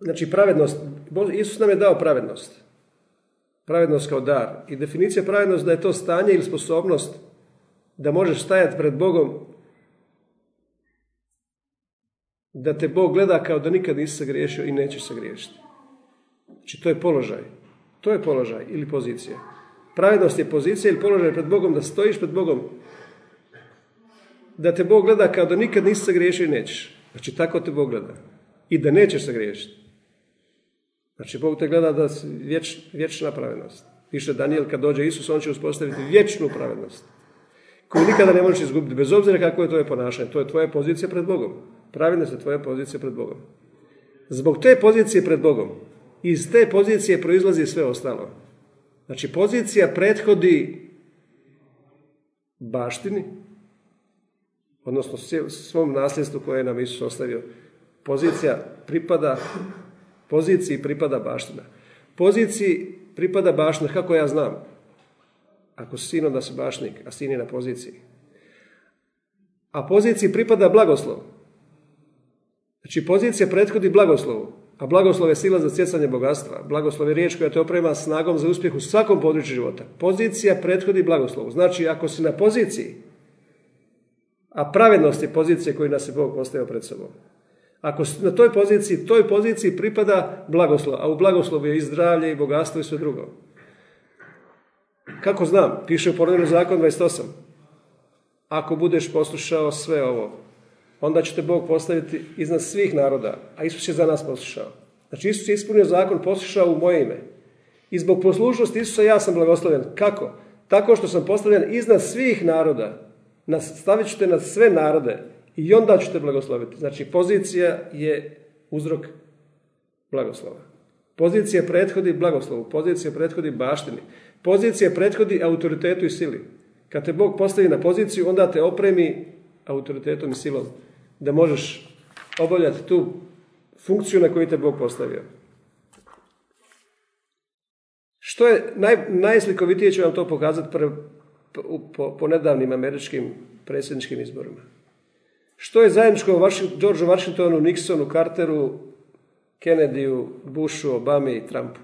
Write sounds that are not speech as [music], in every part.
Znači pravednost, Isus nam je dao pravednost. Pravednost kao dar. I definicija pravednost da je to stanje ili sposobnost da možeš stajati pred Bogom da te Bog gleda kao da nikad nisi se griješio i nećeš se griješiti. Znači to je položaj. To je položaj ili pozicija. Pravednost je pozicija ili položaj pred Bogom da stojiš pred Bogom da te Bog gleda kao da nikad nisi se griješio i nećeš. Znači tako te Bog gleda. I da nećeš se griješiti. Znači Bog te gleda da vječ, vječna pravednost. Piše Daniel kad dođe Isus, on će uspostaviti vječnu pravednost. Koju nikada ne možeš izgubiti, bez obzira kako je tvoje ponašanje. To je tvoja pozicija pred Bogom. Pravednost je tvoja pozicija pred Bogom. Zbog te pozicije pred Bogom, iz te pozicije proizlazi sve ostalo. Znači pozicija prethodi baštini, odnosno svom nasljedstvu koje je nam Isus ostavio. Pozicija pripada, poziciji pripada baština. Poziciji pripada baština, kako ja znam? Ako si sin, onda si bašnik, a sin je na poziciji. A poziciji pripada blagoslov. Znači pozicija prethodi blagoslovu, a blagoslov je sila za stjecanje bogatstva. Blagoslov je riječ koja te oprema snagom za uspjeh u svakom području života. Pozicija prethodi blagoslovu. Znači ako si na poziciji, a pravednost je pozicija koju nas je Bog postavio pred sobom. Ako na toj poziciji, toj poziciji pripada blagoslov, a u blagoslovu je i zdravlje i bogatstvo i sve drugo. Kako znam? Piše u porodinu zakon 28. Ako budeš poslušao sve ovo, onda će te Bog postaviti iznad svih naroda, a Isus je za nas poslušao. Znači Isus je ispunio zakon, poslušao u moje ime. I zbog poslušnosti Isusa ja sam blagoslovljen. Kako? Tako što sam postavljen iznad svih naroda. Stavit ću te na sve narode i onda ću te blagosloviti. Znači pozicija je uzrok blagoslova. Pozicija prethodi blagoslovu, pozicija prethodi baštini, pozicija prethodi autoritetu i sili. Kad te Bog postavi na poziciju, onda te opremi autoritetom i silom da možeš obavljati tu funkciju na koju te Bog postavio. Što je naj, najslikovitije ću vam to pokazati po, po nedavnim američkim predsjedničkim izborima. Što je zajedničko George Washingtonu, Nixonu, Carteru, Kennedyu, Bushu, Obami i Trumpu?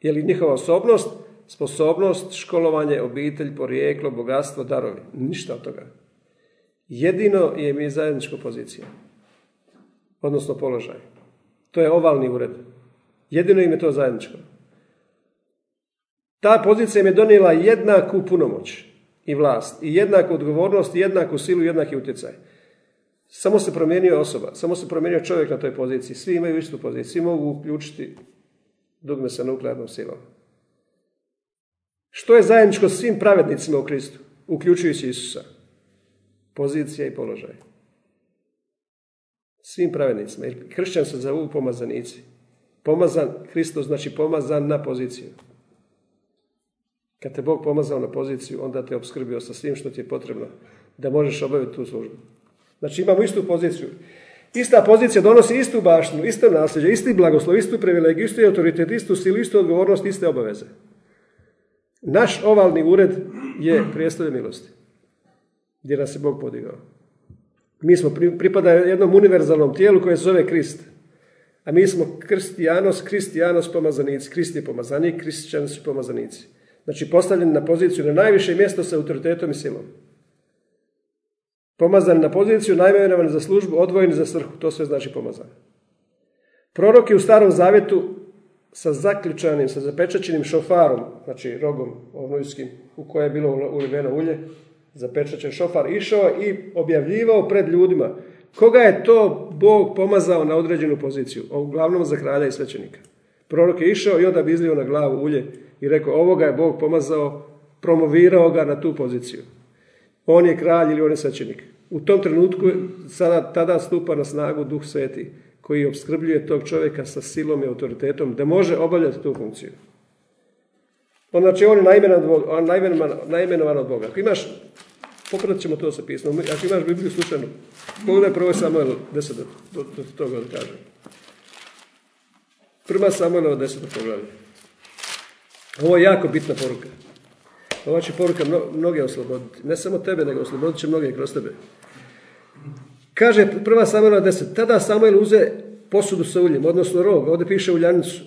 Je li njihova osobnost, sposobnost, školovanje, obitelj, porijeklo, bogatstvo, darovi? Ništa od toga. Jedino je mi zajednička pozicija, odnosno položaj. To je ovalni ured. Jedino im je to zajedničko. Ta pozicija im je donijela jednaku punomoć i vlast, i jednaku odgovornost, i jednaku silu, i jednaki utjecaj. Samo se promijenio osoba, samo se promijenio čovjek na toj poziciji. Svi imaju istu poziciju, svi mogu uključiti dugme sa nuklearnom silom. Što je zajedničko svim pravednicima u Kristu, uključujući Isusa? Pozicija i položaj. Svim pravednicima. Kršćan se zovu pomazanici. Pomazan, Hristos znači pomazan na poziciju. Kad te Bog pomazao na poziciju, onda te obskrbio sa svim što ti je potrebno da možeš obaviti tu službu. Znači imamo istu poziciju. Ista pozicija donosi istu baštinu, isto nasljeđe, isti blagoslov, istu privilegiju, istu autoritet, istu silu, istu odgovornost, iste obaveze. Naš ovalni ured je prijestolje milosti, gdje nas je Bog podigao. Mi smo pripada jednom univerzalnom tijelu koje se zove Krist. A mi smo kristijanos, kristijanos pomazanici. Krist je pomazanik, pomazanici. Znači postavljeni na poziciju na najviše mjesto sa autoritetom i silom. Pomazan na poziciju, najmenovan za službu, odvojen za svrhu. To sve znači pomazan. Prorok je u starom zavjetu sa zaključanim, sa zapečaćenim šofarom, znači rogom ovnojskim, u koje je bilo uliveno ulje, zapečaćen šofar, išao i objavljivao pred ljudima koga je to Bog pomazao na određenu poziciju, uglavnom za kralja i svećenika. Prorok je išao i onda bi izlio na glavu ulje i rekao ovoga je Bog pomazao, promovirao ga na tu poziciju. On je kralj ili on je svećenik. U tom trenutku sada, tada stupa na snagu Duh Sveti koji obskrbljuje tog čovjeka sa silom i autoritetom da može obavljati tu funkciju. Znači on je najmenovan od Boga. Ako imaš, popratit ćemo to sa pismom, ako imaš Bibliju slučajno, pogledaj prvo Samuel 10 do, do, toga da kažem. Prva Samuelova 10 poglavlje. Ovo je jako bitna poruka. Ova će poruka mnoge osloboditi. Ne samo tebe, nego oslobodit će mnoge kroz tebe. Kaže prva Samuela 10. Tada Samuel uze posudu sa uljem, odnosno rog, ovdje piše uljanicu,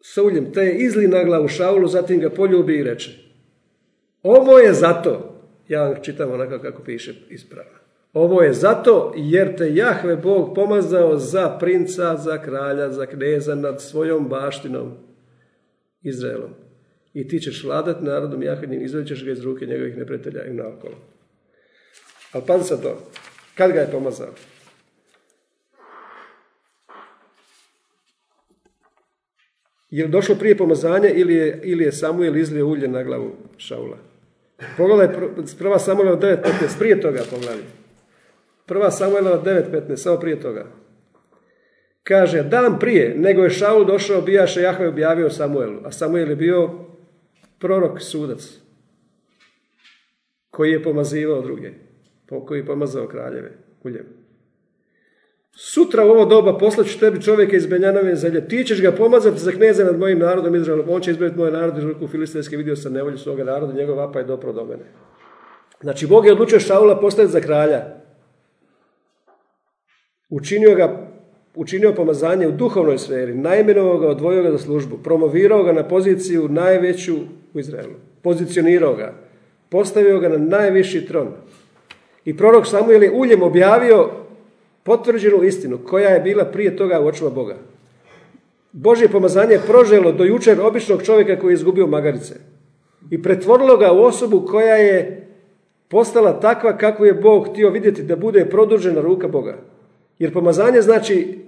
sa uljem, te je izli na glavu Šaulu, zatim ga poljubi i reče, ovo je zato, ja vam čitam onako kako piše ispravno, ovo je zato jer te Jahve Bog pomazao za princa, za kralja, za kneza nad svojom baštinom Izraelom. I ti ćeš vladati narodom izvedit ćeš ga iz ruke njegovih neprijatelja i naokolo. Ali pazi sad to. Kad ga je pomazao? Je li došlo prije pomazanja ili je, ili je Samuel izlio ulje na glavu Šaula? Pogledaj prva Samuela 9.15, prije toga pogledaj. Prva Samuela 9.15, samo prije toga. Kaže, dan prije, nego je Šaul došao, bijaše Jahve objavio Samuelu, a Samuel je bio prorok, sudac, koji je pomazivao druge, koji je pomazao kraljeve uljem. Sutra u ovo doba poslaću tebi čovjeka iz Benjanove zemlje. Ti ćeš ga pomazati za kneza nad mojim narodom Izraelom. On će izbaviti moj narod iz ruku filistejske. Vidio sam nevolju svoga naroda. Njegov vapa je dopro do mene. Znači, Bog je odlučio Šaula postaviti za kralja. Učinio ga učinio pomazanje u duhovnoj sferi, najmenovao ga, odvojio ga za službu, promovirao ga na poziciju najveću u Izraelu, pozicionirao ga, postavio ga na najviši tron. I prorok Samuel je uljem objavio potvrđenu istinu koja je bila prije toga u očima Boga. Božje pomazanje je proželo do jučer običnog čovjeka koji je izgubio magarice i pretvorilo ga u osobu koja je postala takva kako je Bog htio vidjeti da bude produžena ruka Boga. Jer pomazanje znači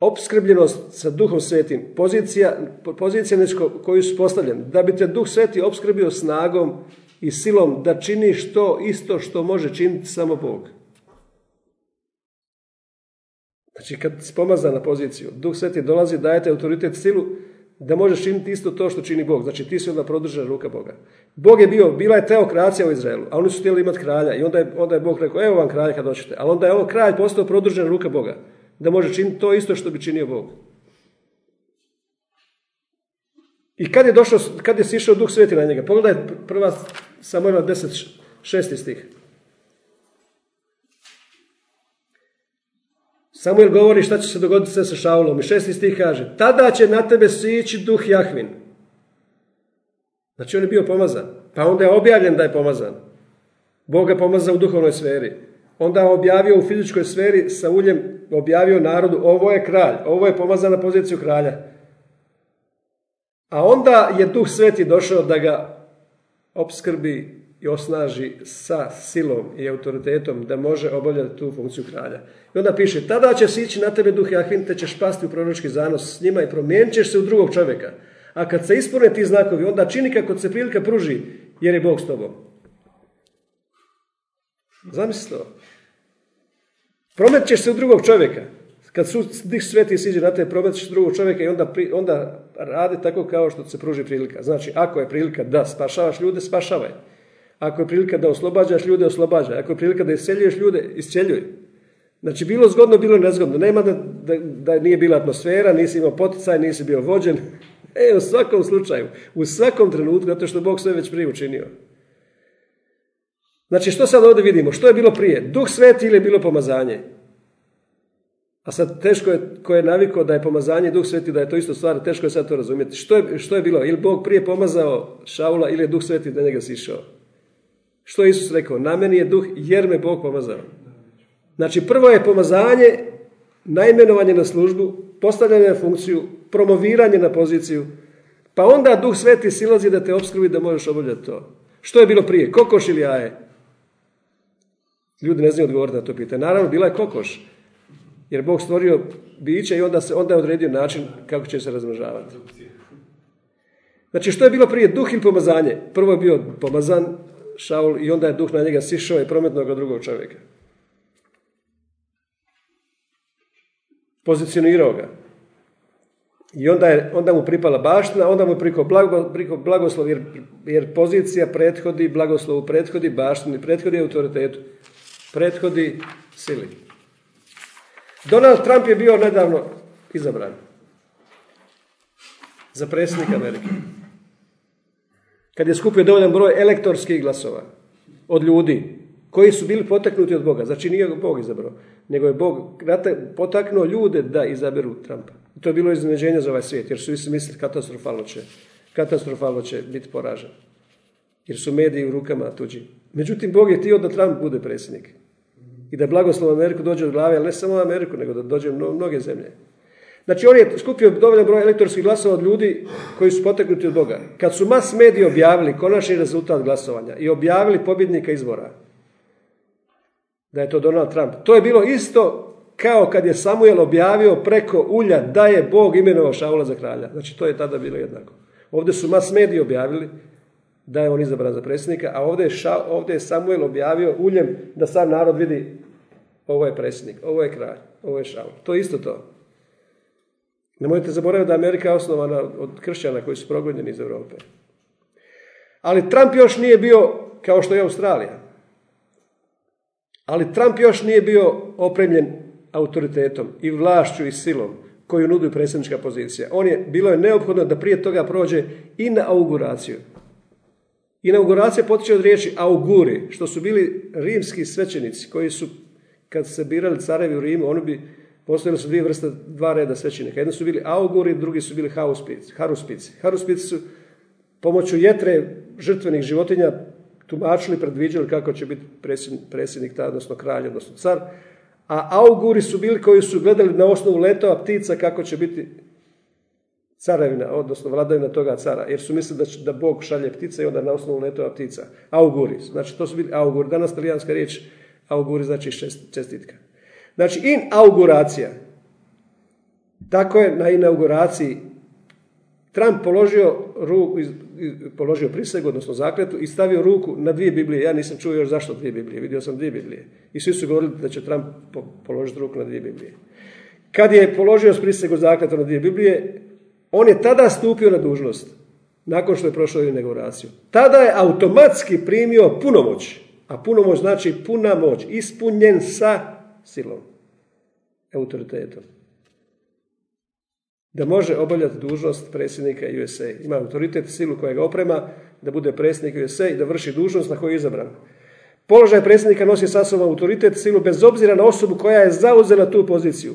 opskrbljenost sa duhom svetim, pozicija, pozicija nešto koju su postavljeni, da bi te duh sveti opskrbio snagom i silom da činiš to isto što može činiti samo Bog. Znači kad si pomazan na poziciju, duh sveti dolazi, dajete autoritet silu da možeš činiti isto to što čini Bog. Znači ti si onda produžena ruka Boga. Bog je bio, bila je teokracija u Izraelu, a oni su htjeli imati kralja i onda je, onda je Bog rekao, evo vam kralj kad doćete. Ali onda je ovo kralj postao produžena ruka Boga. Da može činiti to isto što bi činio Bog. I kad je došao, kad je sišao duh sveti na njega? Pogledaj prva Samuela 10, šesti stih. Samuel govori šta će se dogoditi sve sa Šaulom. I šesti stih kaže, tada će na tebe sići duh Jahvin. Znači on je bio pomazan. Pa onda je objavljen da je pomazan. Bog ga pomazao u duhovnoj sferi. Onda objavio u fizičkoj sferi sa uljem, objavio narodu, ovo je kralj, ovo je pomazan na poziciju kralja. A onda je duh sveti došao da ga opskrbi i osnaži sa silom i autoritetom da može obavljati tu funkciju kralja. I onda piše, tada će sići na tebe duh Jahvin, te ćeš pasti u proročki zanos s njima i promijenit ćeš se u drugog čovjeka. A kad se ispune ti znakovi, onda čini kako se prilika pruži, jer je Bog s tobom. Zamisli to. Promet ćeš se u drugog čovjeka. Kad su dih sveti siđe na te, promet ćeš drugog čovjeka i onda, onda radi tako kao što se pruži prilika. Znači, ako je prilika da spašavaš ljude, spašavaj. Ako je prilika da oslobađaš ljude, oslobađaj. Ako je prilika da isceljuješ ljude, isceljuj. Znači, bilo zgodno, bilo nezgodno. Nema da, da, da nije bila atmosfera, nisi imao poticaj, nisi bio vođen. [laughs] E, u svakom slučaju, u svakom trenutku, zato što Bog sve već prije učinio. Znači, što sad ovdje vidimo? Što je bilo prije? Duh sveti ili je bilo pomazanje? A sad teško je, ko je navikao da je pomazanje duh sveti, da je to isto stvar, teško je sad to razumjeti. Što je, što je bilo? Ili Bog prije pomazao Šaula ili je duh sveti da njega sišao? Što je Isus rekao? Na meni je duh jer me Bog pomazao. Znači prvo je pomazanje, najmenovanje na službu, postavljanje na funkciju, promoviranje na poziciju, pa onda duh sveti silazi da te obskrbi da možeš obavljati to. Što je bilo prije? Kokoš ili jaje? Ljudi ne znaju odgovoriti na to pitanje. Naravno, bila je kokoš. Jer Bog stvorio biće i onda, se, onda je odredio način kako će se razmnožavati. Znači, što je bilo prije? Duh ili pomazanje? Prvo je bio pomazan, Šaul i onda je duh na njega sišao i prometno ga drugog čovjeka. Pozicionirao ga. I onda, je, onda mu pripala baština, onda mu priko, blago, blagoslov, jer, jer pozicija prethodi blagoslovu, prethodi baštini, prethodi autoritetu, prethodi sili. Donald Trump je bio nedavno izabran za predsjednika Amerike kad je skupio dovoljan broj elektorskih glasova od ljudi koji su bili potaknuti od Boga. Znači nije Bog izabrao, nego je Bog potaknuo ljude da izaberu Trumpa. I to je bilo iznenađenje za ovaj svijet, jer su svi mislili katastrofalno će, katastrofalno će biti poražen. Jer su mediji u rukama tuđi. Međutim, Bog je htio da Trump bude predsjednik. I da blagoslov Ameriku dođe od glave, ali ne samo Ameriku, nego da dođe u mnoge zemlje. Znači, on je skupio dovoljan broj elektorskih glasova od ljudi koji su poteknuti od Boga. Kad su mas mediji objavili konačni rezultat glasovanja i objavili pobjednika izbora, da je to Donald Trump, to je bilo isto kao kad je Samuel objavio preko ulja da je Bog imenovao Šaula za kralja. Znači, to je tada bilo jednako. Ovdje su mas mediji objavili da je on izabran za predsjednika, a ovdje je, ovdje je Samuel objavio uljem da sam narod vidi ovo je predsjednik, ovo je kralj, ovo je Šaul. To je isto to. Nemojte zaboraviti da je Amerika osnovana od kršćana koji su progonjeni iz Europe. Ali Trump još nije bio kao što je Australija. Ali Trump još nije bio opremljen autoritetom i vlašću i silom koju nudi predsjednička pozicija. On je, bilo je neophodno da prije toga prođe inauguraciju. Inauguracija potiče od riječi auguri, što su bili rimski svećenici koji su, kad se birali carevi u Rimu, oni bi Postojile su dvije vrste, dva reda svećenika. Jedni su bili auguri, drugi su bili hauspici, haruspici. Haruspici su pomoću jetre žrtvenih životinja tumačili, predviđali kako će biti predsjednik, predsjednik odnosno kralj, odnosno car. A auguri su bili koji su gledali na osnovu letova ptica kako će biti carevina, odnosno vladavina toga cara, jer su mislili da, će, da Bog šalje ptice i onda na osnovu letova ptica. Auguri, znači to su bili auguri. Danas talijanska riječ auguri znači čestitka. Znači, inauguracija. Tako je na inauguraciji Trump položio, ruku, položio prisegu, odnosno zakletu, i stavio ruku na dvije Biblije. Ja nisam čuo još zašto dvije Biblije. Vidio sam dvije Biblije. I svi su govorili da će Trump položiti ruku na dvije Biblije. Kad je položio prisegu zakletu na dvije Biblije, on je tada stupio na dužnost. Nakon što je prošao inauguraciju. Tada je automatski primio punomoć. A punomoć znači puna moć. Ispunjen sa silom, autoritetom. Da može obavljati dužnost predsjednika USA. Ima autoritet, silu koja ga oprema da bude predsjednik USA i da vrši dužnost na koju je izabran. Položaj predsjednika nosi sa sobom autoritet, silu bez obzira na osobu koja je zauzela tu poziciju.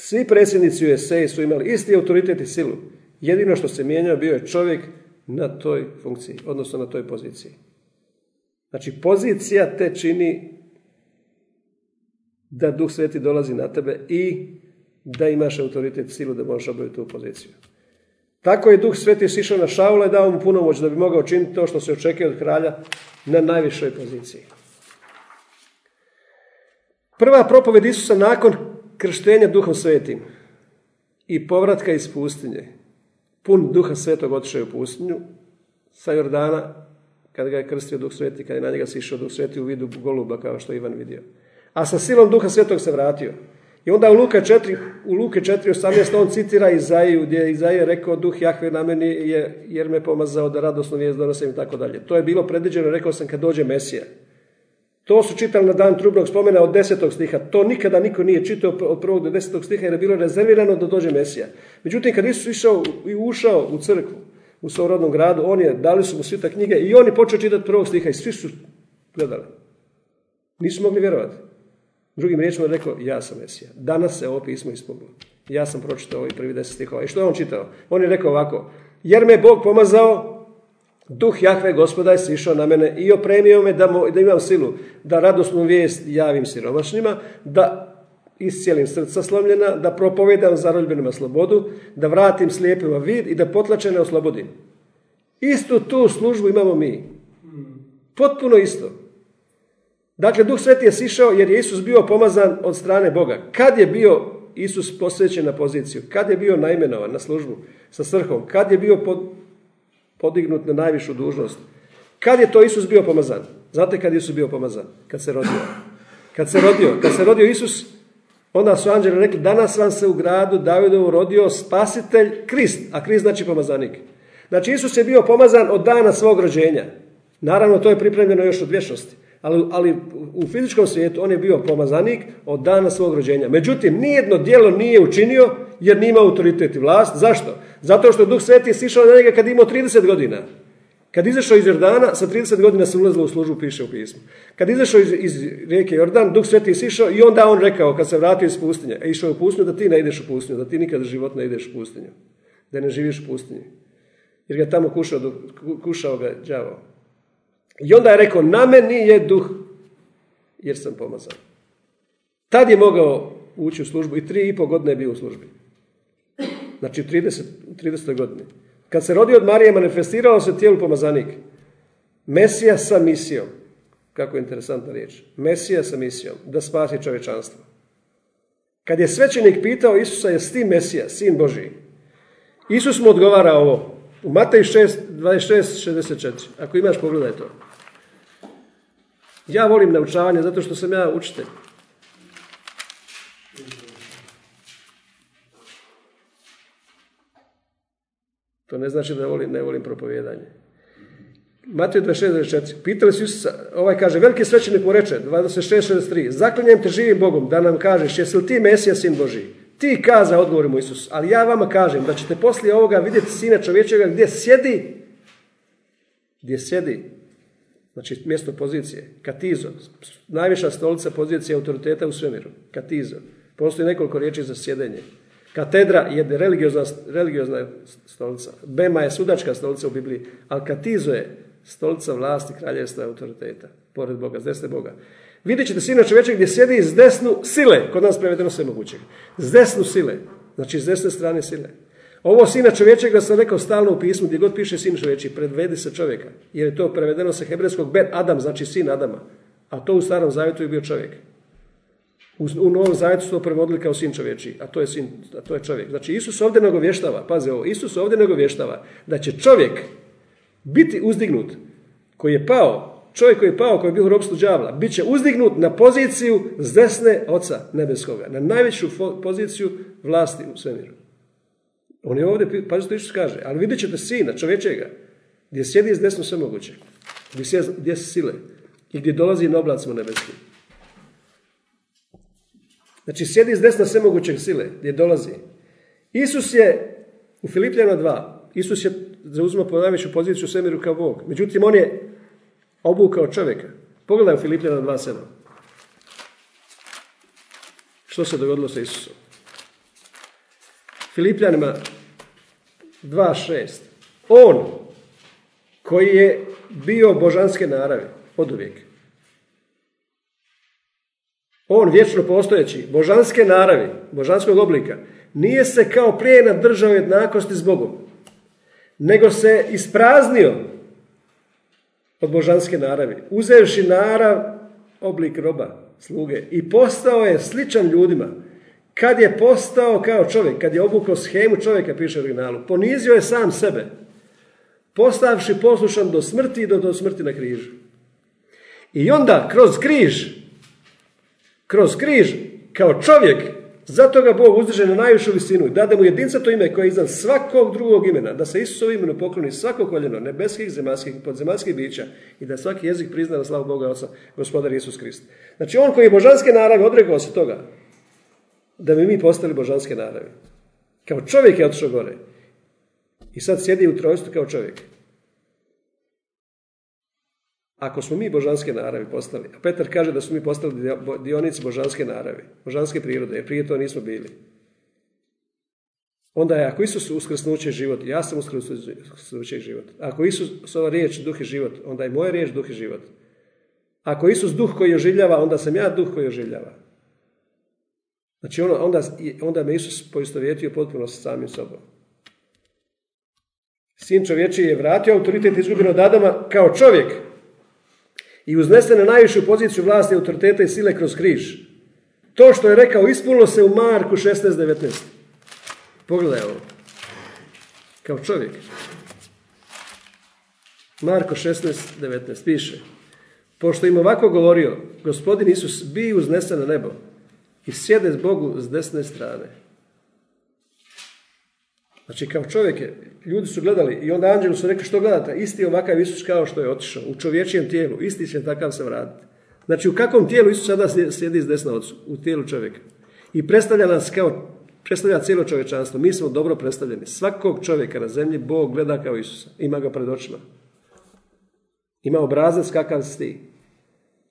Svi predsjednici USA su imali isti autoritet i silu. Jedino što se mijenjao bio je čovjek na toj funkciji, odnosno na toj poziciji. Znači, pozicija te čini da Duh Sveti dolazi na tebe i da imaš autoritet silu da možeš obaviti tu poziciju. Tako je Duh Sveti sišao na Šaula i dao mu puno moć da bi mogao činiti to što se očekuje od kralja na najvišoj poziciji. Prva propoved Isusa nakon krštenja Duhom Svetim i povratka iz pustinje. Pun Duha Svetog otišao u pustinju sa Jordana kada ga je krstio Duh Sveti, kada je na njega sišao Duh Sveti u vidu goluba kao što je Ivan vidio a sa silom duha svetog se vratio. I onda u Luke 4, u Luke 4.18 on citira Izaiju, gdje je Izaija rekao duh Jahve na meni je, jer me pomazao da radosno vijest donosim i tako dalje. To je bilo predviđeno, rekao sam, kad dođe Mesija. To su čitali na dan trubnog spomena od desetog stiha. To nikada niko nije čitao od prvog do desetog stiha jer je bilo rezervirano da dođe Mesija. Međutim, kad Isus išao i ušao u crkvu, u svom rodnom gradu, on je, dali su mu svita knjige i on je počeo čitati prvog stiha i svi su gledali. Nisu mogli vjerovati. Drugim riječima je rekao, ja sam Mesija. Danas se ovo pismo ispunilo. Ja sam pročitao ovih prvi deset stihova. I što je on čitao? On je rekao ovako, jer me Bog pomazao, duh Jahve gospoda je sišao na mene i opremio me da, da imam silu, da radosnu vijest javim siromašnima, da iscijelim srca slomljena, da propovedam zaroljenima slobodu, da vratim slijepima vid i da potlačene oslobodim. Istu tu službu imamo mi. Potpuno isto. Dakle, Duh Sveti je sišao jer je Isus bio pomazan od strane Boga. Kad je bio Isus posvećen na poziciju? Kad je bio naimenovan na službu sa srhom? Kad je bio podignut na najvišu dužnost? Kad je to Isus bio pomazan? Znate kad je Isus bio pomazan? Kad se rodio. Kad se rodio, kad se rodio Isus, onda su anđeli rekli, danas vam se u gradu Davidovu rodio spasitelj Krist, a Krist znači pomazanik. Znači Isus je bio pomazan od dana svog rođenja. Naravno, to je pripremljeno još od vječnosti ali, ali u fizičkom svijetu on je bio pomazanik od dana svog rođenja. Međutim, nijedno djelo nije učinio jer nima autoritet i vlast. Zašto? Zato što Duh Sveti sišao na njega kad imao 30 godina. Kad izašao iz Jordana, sa 30 godina se ulazilo u službu, piše u pismu. Kad izašao iz, iz rijeke Jordan, Duh Sveti sišao i onda on rekao, kad se vratio iz pustinje, e, išao je u pustinju, da ti ne ideš u pustinju, da ti nikada život ne ideš u pustinju, da ne živiš u pustinji. Jer ga tamo kušao, kušao ga đavo. I onda je rekao, na meni je duh, jer sam pomazan. Tad je mogao ući u službu i tri i pol godine je bio u službi. Znači u 30, 30. godini. Kad se rodio od Marije, manifestiralo se tijelu pomazanik. Mesija sa misijom. Kako je interesantna riječ. Mesija sa misijom. Da spasi čovječanstvo. Kad je svećenik pitao Isusa je ti Mesija, sin Božiji. Isus mu odgovara ovo. U Matej 6, 26, 64. Ako imaš, pogledaj to. Ja volim naučavanje zato što sam ja učitelj. To ne znači da volim, ne volim propovijedanje. Matej 26.24. Pitali su Isusa, ovaj kaže, veliki svećenik mu reče, 26.63. Zaklinjem te živim Bogom da nam kažeš, jesi li ti Mesija, sin Boži? Ti kaza, odgovori mu Isus, ali ja vama kažem da ćete poslije ovoga vidjeti sina čovječega gdje sjedi, gdje sjedi, znači mjesto pozicije, katizo, najviša stolica pozicije autoriteta u svemiru, katizo. Postoji nekoliko riječi za sjedenje. Katedra je religiozna, religiozna stolica. Bema je sudačka stolica u Bibliji, ali katizo je stolica vlasti, kraljevstva i autoriteta, pored Boga, s desne Boga. Vidjet ćete sina čovječeg gdje sjedi s desnu sile, kod nas prevedeno sve mogućeg. S desnu sile, znači s desne strane sile. Ovo sina čovječega sam rekao stalno u pismu, gdje god piše sin čovječi, predvedi se čovjeka, jer je to prevedeno sa hebrejskog Ben Adam, znači sin Adama. A to u starom zavjetu je bio čovjek. U, Novom Zavjetu su prevodili kao sin čovječi, a to je, sin, a to je čovjek. Znači Isus ovdje nagovještava, paze ovo, Isus ovdje nagovještava da će čovjek biti uzdignut koji je pao, čovjek koji je pao, koji je bio u robstvu đavla, bit će uzdignut na poziciju s desne oca nebeskoga, na najveću poziciju vlasti u svemiru. On je ovdje, pazite Isus kaže, ali vidjet ćete sina čovječega, gdje sjedi s desno sve moguće, gdje, gdje sile i gdje dolazi na oblacima nebeskim. Znači sjedi s desna svemogućeg sile gdje dolazi. Isus je u Filipljana 2, Isus je zauzimao po najveću poziciju u svemiru kao Bog. Međutim, on je obukao čovjeka. Pogledaj u Filipljana 2.7. Što se dogodilo sa Isusom? Filipljanima 2.6. On koji je bio božanske naravi od uvijek on vječno postojeći, božanske naravi, božanskog oblika, nije se kao prije nadržao jednakosti s Bogom, nego se ispraznio od božanske naravi, uzevši narav oblik roba, sluge, i postao je sličan ljudima. Kad je postao kao čovjek, kad je obukao schemu čovjeka, piše u originalu, ponizio je sam sebe, postavši poslušan do smrti i do, do smrti na križu. I onda, kroz križ, kroz križ kao čovjek, zato ga Bog uzdiže na najvišu visinu i dade mu jedinca to ime koje je iznad svakog drugog imena, da se Isusovo imenu pokloni svako koljeno nebeskih, zemaljskih podzemaljskih bića i da svaki jezik prizna na slavu Boga gospodar Isus Krist. Znači on koji je božanske naravi odrekao se toga da bi mi postali božanske naravi. Kao čovjek je otišao gore. I sad sjedi u trojstvu kao čovjek. Ako smo mi božanske naravi postali, a Petar kaže da smo mi postali dionici božanske naravi, božanske prirode, jer prije to nismo bili. Onda je, ako Isus uskrsnuće život, ja sam uskrsnuće život. Ako Isus ova riječ duh i život, onda je moja riječ duh i život. Ako Isus duh koji oživljava, onda sam ja duh koji oživljava. Znači ono, onda, onda me Isus poistovjetio potpuno sa samim sobom. Sin čovječi je vratio autoritet izgubljeno od Adama kao čovjek, i uznesen na najvišu poziciju vlasti, autoriteta i sile kroz križ. To što je rekao ispunilo se u Marku 16.19. Pogledaj ovo. Kao čovjek. Marko 16.19 piše. Pošto im ovako govorio, gospodin Isus bi uznesen na nebo i sjede s Bogu s desne strane. Znači kao čovjek je, ljudi su gledali i onda anđelu su rekli što gledate, isti ovakav Isus kao što je otišao, u čovječijem tijelu, isti će takav se vratiti. Znači u kakvom tijelu Isus sada sjedi s desna ocu? U tijelu čovjeka. I predstavlja nas kao, predstavlja cijelo čovječanstvo. Mi smo dobro predstavljeni. Svakog čovjeka na zemlji Bog gleda kao Isusa. Ima ga pred očima. Ima obrazac kakav si ti.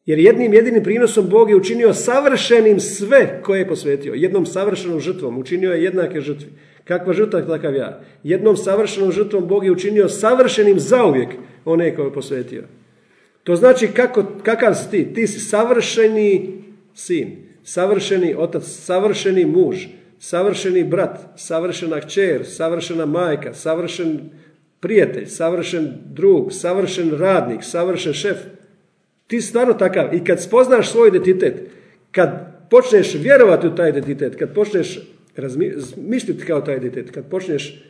Jer jednim jedinim prinosom Bog je učinio savršenim sve koje je posvetio. Jednom savršenom žrtvom učinio je jednake žrtve. Kakva žrtva takav ja. Jednom savršenom žrtvom Bog je učinio savršenim zauvijek one koje je posvetio. To znači kako, kakav si ti? Ti si savršeni sin, savršeni otac, savršeni muž, savršeni brat, savršena kćer, savršena majka, savršen prijatelj, savršen drug, savršen radnik, savršen šef. Ti si stvarno takav. I kad spoznaš svoj identitet, kad počneš vjerovati u taj identitet, kad počneš misliti kao taj identitet, kad počneš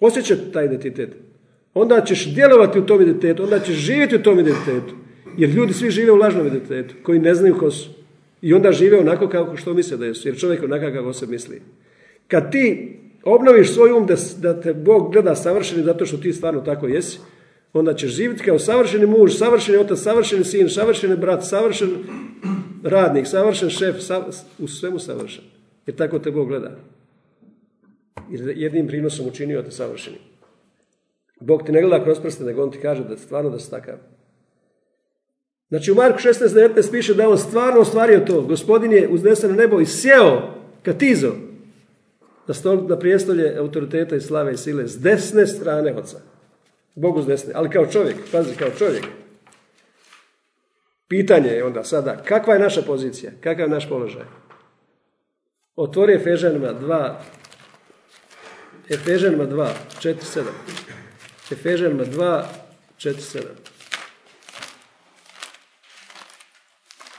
osjećati taj identitet, onda ćeš djelovati u tom identitetu, onda ćeš živjeti u tom identitetu. Jer ljudi svi žive u lažnom identitetu, koji ne znaju ko su. I onda žive onako kako što misle da jesu, jer čovjek onakav kako se misli. Kad ti obnoviš svoj um da, da te Bog gleda savršeni zato što ti stvarno tako jesi, onda ćeš živjeti kao savršeni muž, savršeni otac, savršeni sin, savršeni brat, savršen radnik, savršen šef, u svemu savršen. Jer tako te Bog gleda. Jer jednim prinosom učinio te savršeni. Bog ti ne gleda kroz prste, nego on ti kaže da stvarno da si takav. Znači u Marku 16.19 piše da on stvarno ostvario to. Gospodin je uznesen na nebo i sjeo, katizo, na, stol, na prijestolje autoriteta i slave i sile s desne strane oca. Bogu s desne, ali kao čovjek, pazi, kao čovjek. Pitanje je onda sada, kakva je naša pozicija, kakav je naš položaj? Otvori Efežanima 2, Efežanima 2, 4, 7. Efežanima 2, 4, 7.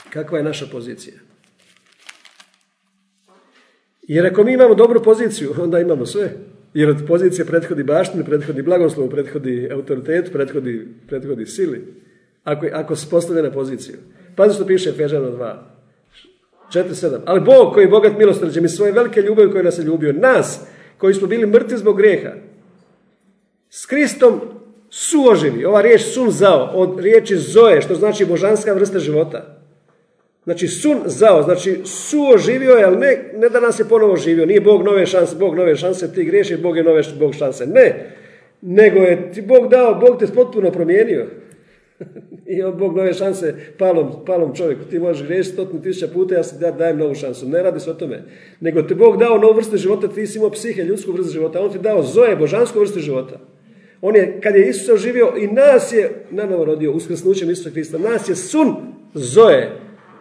Kakva je naša pozicija? Jer ako mi imamo dobru poziciju, onda imamo sve. Jer od pozicije prethodi baštine, prethodi blagoslovu, prethodi autoritet, prethodi, prethodi sili. Ako, ako se postavlja na poziciju. Pazi što piše Efežano 2. 4.7. Ali Bog koji je bogat milosrđem i svoje velike ljubavi koje nas je ljubio, nas koji smo bili mrtvi zbog grijeha, s Kristom suoživi. Ova riječ sun zao, od riječi zoe, što znači božanska vrsta života. Znači sun zao, znači suoživio je, ali ne, ne da nas je ponovo živio, nije Bog nove šanse, Bog nove šanse, ti griješi, Bog je nove Bog šanse. Ne, nego je ti Bog dao, Bog te potpuno promijenio. I od Bog nove šanse palom, palom čovjeku. Ti možeš griješiti stotni tisuća puta, ja se dajem novu šansu. Ne radi se o tome. Nego ti Bog dao novu vrstu života, ti si imao psihe, ljudsku vrstu života. On ti dao zoje, božansku vrstu života. On je, kad je Isus oživio i nas je na novo rodio, uskrsnućem Isusa Krista, nas je sun zoje.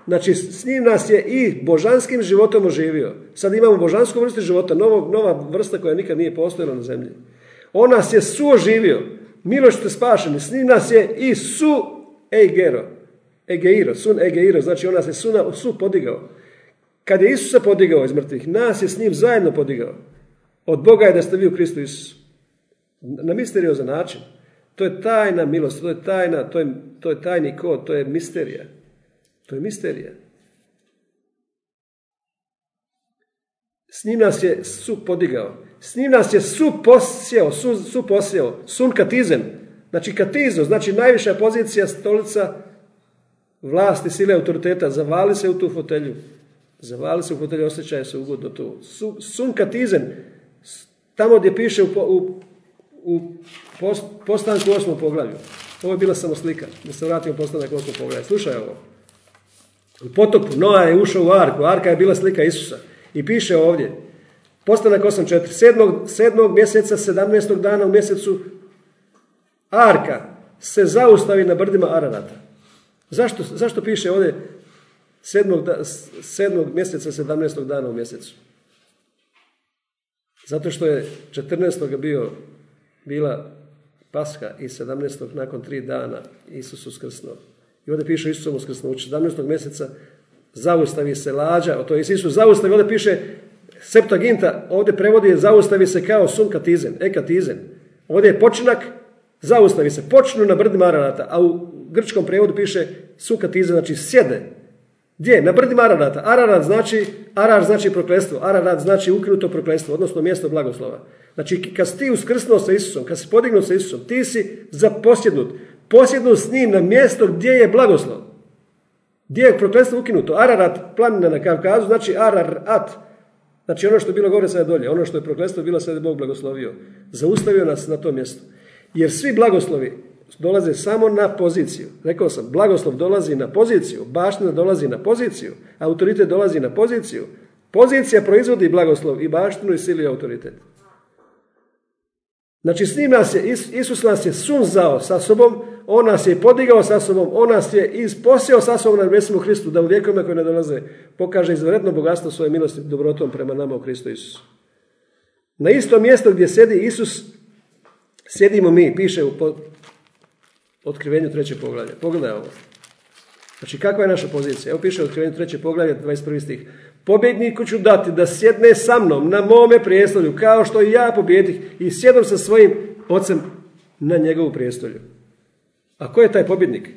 Znači, s njim nas je i božanskim životom oživio. Sad imamo božansku vrstu života, novog, nova vrsta koja nikad nije postojala na zemlji. On nas je suoživio. Milošte spašeni. S njim nas je i su egero. Egeiro, sun egeiro. Znači, on nas je su, su podigao. Kad je Isusa podigao iz mrtvih, nas je s njim zajedno podigao. Od Boga je da ste vi u Kristu Isusu. Na misteriozan način. To je tajna milost, to je tajna, to je, to je tajni kod, to je misterija. To je misterija. S njim nas je su podigao. S njim nas je su posjeo, su, posjeo, sun katizem. Znači katizo, znači najviša pozicija stolica vlasti, sile, autoriteta. Zavali se u tu fotelju. Zavali se u fotelju, osjećaje se ugodno tu. Su, sun katizem, tamo gdje piše u, u, u post, postanku osmom poglavlju. Ovo je bila samo slika, da se vratimo postanak osmom poglavlju. Slušaj ovo. U potopu Noa je ušao u arku, arka je bila slika Isusa. I piše ovdje, postanak 8.4, sedmog, sedmog mjeseca, 17. dana u mjesecu arka se zaustavi na brdima Ararata. Zašto, zašto piše ovdje sedmog, sedmog mjeseca, 17. dana u mjesecu? Zato što je 14. bio bila Paska i 17. nakon tri dana Isus uskrsnuo. I ovdje piše Isusom uskrsnuću. 17. mjeseca zaustavi se lađa, to je Isus zaustavi, ovdje piše Septaginta, ovdje prevodi zaustavi se kao sunkatizen, ekatizen. Ovdje je počinak, zaustavi se, počnu na brdima Aranata, a u grčkom prevodu piše sunkatizen, znači sjede. Gdje? Na brdima Aranata. Ararat znači, Arar znači proklestvo, Ararat znači ukinuto proklestvo, odnosno mjesto blagoslova. Znači, kad si ti uskrsnuo sa Isusom, kad si podignuo sa Isusom, ti si zaposjednut posjednu s njim na mjesto gdje je blagoslov. Gdje je prokletstvo ukinuto? Ararat, planina na Kavkazu, znači Ararat. Znači ono što je bilo gore sada dolje, ono što je prokletstvo bilo sada je Bog blagoslovio. Zaustavio nas na tom mjestu. Jer svi blagoslovi dolaze samo na poziciju. Rekao sam, blagoslov dolazi na poziciju, baština dolazi na poziciju, autoritet dolazi na poziciju. Pozicija proizvodi blagoslov i baštinu i sili autoritet. Znači s njim nas je, Isus nas je sunzao sa sobom, On nas je podigao sa sobom, On nas je isposio sa sobom na nebesima u Hristu, da u vjekovima koje ne dolaze pokaže izvredno bogatstvo svoje milosti dobrotom prema nama u Hristu Isusu. Na isto mjesto gdje sjedi Isus, sjedimo mi, piše u otkrivenju treće poglavlje. Pogledaj ovo. Znači, kakva je naša pozicija? Evo piše u otkrivenju treće poglavlje, 21. stih. Pobjedniku ću dati da sjedne sa mnom na mome prijestolju, kao što i ja pobjedih i sjedom sa svojim ocem na njegovu prijestolju. A ko je taj pobjednik?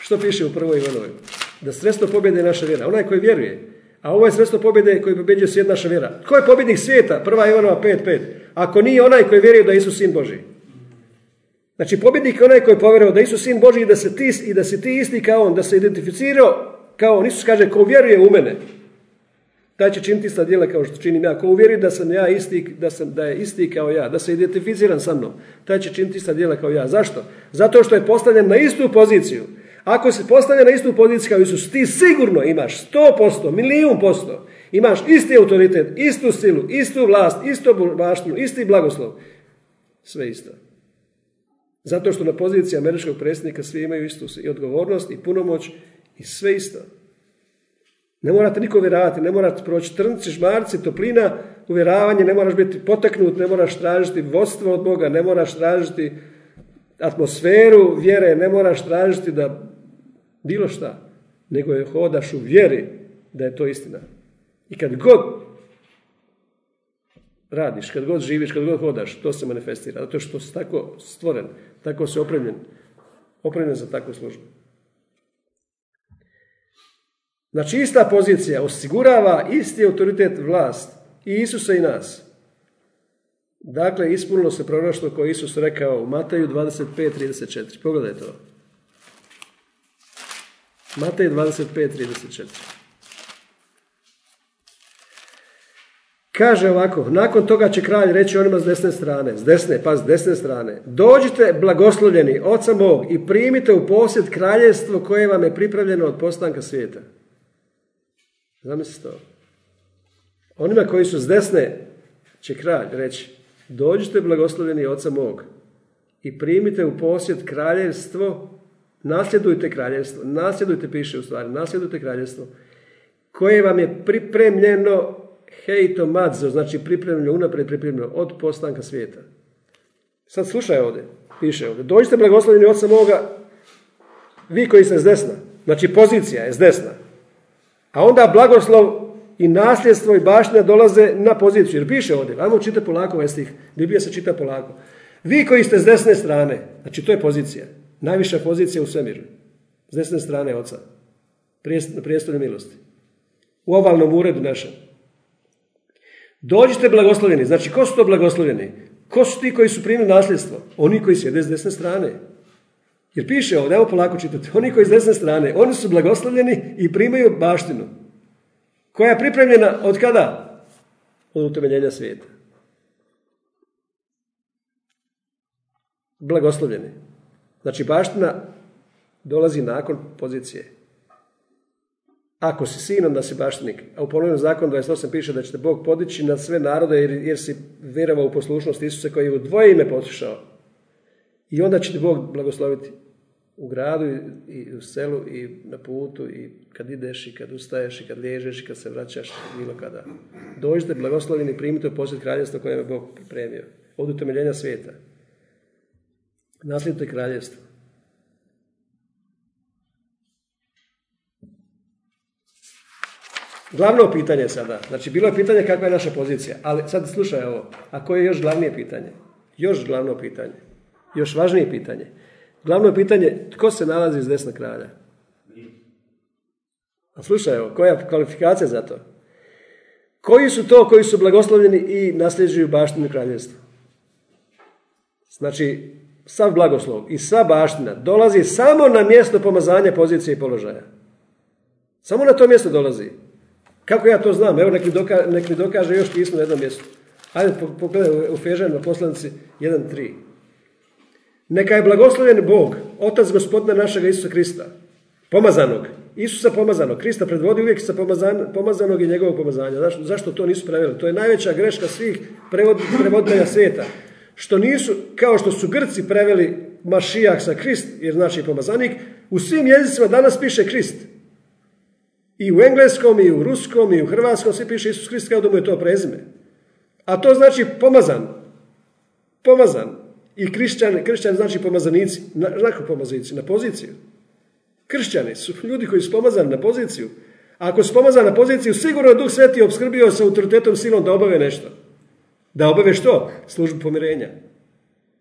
Što piše u prvoj Ivanovoj? Da sredstvo pobjede je naša vjera. Onaj koji vjeruje. A ovo je sredstvo pobjede koji pobjeđuje svijet naša vjera. Ko je pobjednik svijeta? Prva Ivanova 5.5. Ako nije onaj koji vjeruje da je Isus sin Boži. Znači pobjednik je onaj koji je povjerovao da je Isus sin Boži i da, se ti, i da si ti isti kao on, da se identificirao kao on. Isus kaže ko vjeruje u mene, taj će činiti ista djela kao što činim ja. Ko uvjeri da sam ja isti, da, sam, da je isti kao ja, da se identificiran sa mnom, taj će činiti ista djela kao ja. Zašto? Zato što je postavljen na istu poziciju. Ako se postavlja na istu poziciju kao Isus, ti sigurno imaš 100%, milijun posto, imaš isti autoritet, istu silu, istu vlast, istu baštinu, isti blagoslov. Sve isto. Zato što na poziciji američkog predsjednika svi imaju istu i odgovornost i punomoć i sve isto. Ne morate niko uvjeravati, ne morate proći trnci, žmarci, toplina, uvjeravanje, ne moraš biti poteknut, ne moraš tražiti vodstvo od Boga, ne moraš tražiti atmosferu vjere, ne moraš tražiti da bilo šta, nego je hodaš u vjeri da je to istina. I kad god radiš, kad god živiš, kad god hodaš, to se manifestira. Zato što si tako stvoren, tako si opremljen, opremljen za takvu službu. Znači ista pozicija osigurava isti autoritet vlast i Isusa i nas. Dakle, ispunilo se proroštvo koje Isus rekao u Mataju 25.34. Pogledajte to. Matej 25.34. Kaže ovako, nakon toga će kralj reći onima s desne strane, s desne, pa s desne strane, dođite blagoslovljeni oca mog i primite u posjed kraljevstvo koje vam je pripravljeno od postanka svijeta. Zamislite to. Onima koji su s desne će kralj reći, dođite blagoslovljeni oca mog i primite u posjed kraljevstvo, nasljedujte kraljevstvo, nasljedujte piše u stvari, nasljedujte kraljevstvo, koje vam je pripremljeno hejto madzo, znači pripremljeno, unaprijed pripremljeno od postanka svijeta. Sad slušaj ovdje, piše ovdje, dođite blagoslovljeni oca moga, vi koji ste s desna, znači pozicija je s desna, a onda blagoslov i nasljedstvo i baština dolaze na poziciju. Jer piše ovdje, ajmo čitati polako ovaj stih. Biblija se čita polako. Vi koji ste s desne strane, znači to je pozicija. Najviša pozicija u svemiru. S desne strane oca. Na prijestolju milosti. U ovalnom uredu našem. Dođite blagoslovljeni. Znači, ko su to blagoslovljeni? Ko su ti koji su primili nasljedstvo? Oni koji sjede s desne strane. Jer piše ovdje, evo polako čitate, oni koji s desne strane, oni su blagoslovljeni i primaju baštinu. Koja je pripremljena od kada? Od utemeljenja svijeta. Blagoslovljeni. Znači baština dolazi nakon pozicije. Ako si sin, onda si baštinik. A u ponovnom zakonu 28 piše da ćete Bog podići na sve narode jer, jer si vjerovao u poslušnost Isusa koji je u dvoje ime poslušao. I onda će ti Bog blagosloviti u gradu i u selu i na putu i kad ideš i kad ustaješ i kad liježeš i kad se vraćaš bilo kada. Dođite blagoslovljeni primite u posjed kraljevstva koje je Bog pripremio. Od utemeljenja svijeta. Naslijedite kraljevstvo. Glavno pitanje sada, znači bilo je pitanje kakva je naša pozicija, ali sad slušaj ovo, a koje je još glavnije pitanje? Još glavno pitanje, još važnije pitanje. Glavno pitanje, tko se nalazi iz desna kralja? A slušaj, evo, koja je kvalifikacija za to? Koji su to koji su blagoslovljeni i nasljeđuju baštinu kraljevstva? Znači, sav blagoslov i sva baština dolazi samo na mjesto pomazanja pozicije i položaja. Samo na to mjesto dolazi. Kako ja to znam? Evo nek mi, nek mi dokaže još pismo na jednom mjestu. Ajde pogledaj u Fežanima poslanici 1.3. Neka je blagoslovljen Bog, Otac gospodina našega Isusa Krista, pomazanog, Isusa pomazanog, Krista predvodi uvijek sa pomazanog i njegovog pomazanja. Zašto, zašto to nisu preveli? To je najveća greška svih prevod, prevoditelja svijeta. Što nisu, kao što su Grci preveli Mašijak sa Krist, jer znači pomazanik, u svim jezicima danas piše Krist. I u engleskom, i u ruskom, i u hrvatskom svi piše Isus Krist kao da mu je to prezime. A to znači pomazan. Pomazan. I krišćan, krišćan znači pomazanici. Na, na pomazanici? Na poziciju. Kršćani su ljudi koji su pomazani na poziciju. A ako su pomazani na poziciju, sigurno je Duh Sveti obskrbio sa autoritetom silom da obave nešto. Da obave što? Službu pomirenja.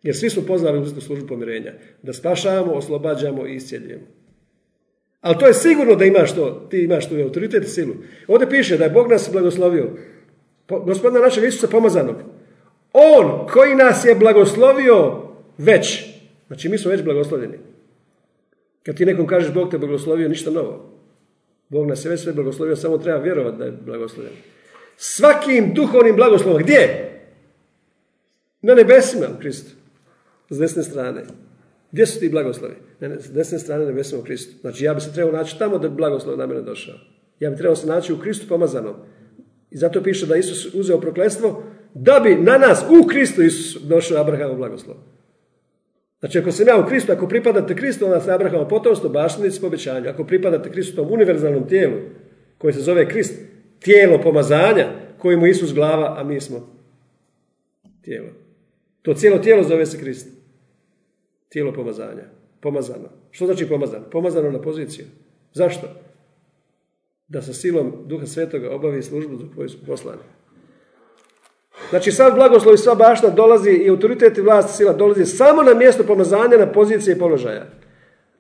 Jer svi smo pozvali u službu pomirenja. Da spašavamo, oslobađamo i iscijeljujemo. Ali to je sigurno da imaš to, ti imaš tu autoritet i silu. Ovdje piše da je Bog nas blagoslovio. Gospodina našeg Isusa pomazanog. On koji nas je blagoslovio već. Znači mi smo već blagoslovljeni. Kad ti nekom kažeš Bog te blagoslovio, ništa novo. Bog nas je već sve blagoslovio, samo treba vjerovati da je blagoslovljen. Svakim duhovnim blagoslovom. Gdje? Na nebesima u Kristu. S desne strane. Gdje su ti blagoslovi? S desne strane nebesima u Kristu. Znači ja bi se trebao naći tamo da bi blagoslov na mene došao. Ja bi trebao se naći u Kristu pomazanom. I zato piše da Isus uzeo prokletstvo da bi na nas u Kristu Isus došao Abrahamov blagoslov. Znači, ako sam ja u Kristu, ako pripadate Kristu, onda ste Abrahamov potomstvo, baštinici po. Ako pripadate Kristu tom univerzalnom tijelu, koje se zove Krist, tijelo pomazanja, kojemu Isus glava, a mi smo tijelo. To cijelo tijelo zove se Krist. Tijelo pomazanja. Pomazano. Što znači pomazano? Pomazano na poziciju. Zašto? Da sa silom Duha Svetoga obavi službu za koju su poslani. Znači sad blagoslov i sva bašta dolazi i autoritet i vlast sila dolazi samo na mjesto pomazanja, na pozicije i položaja.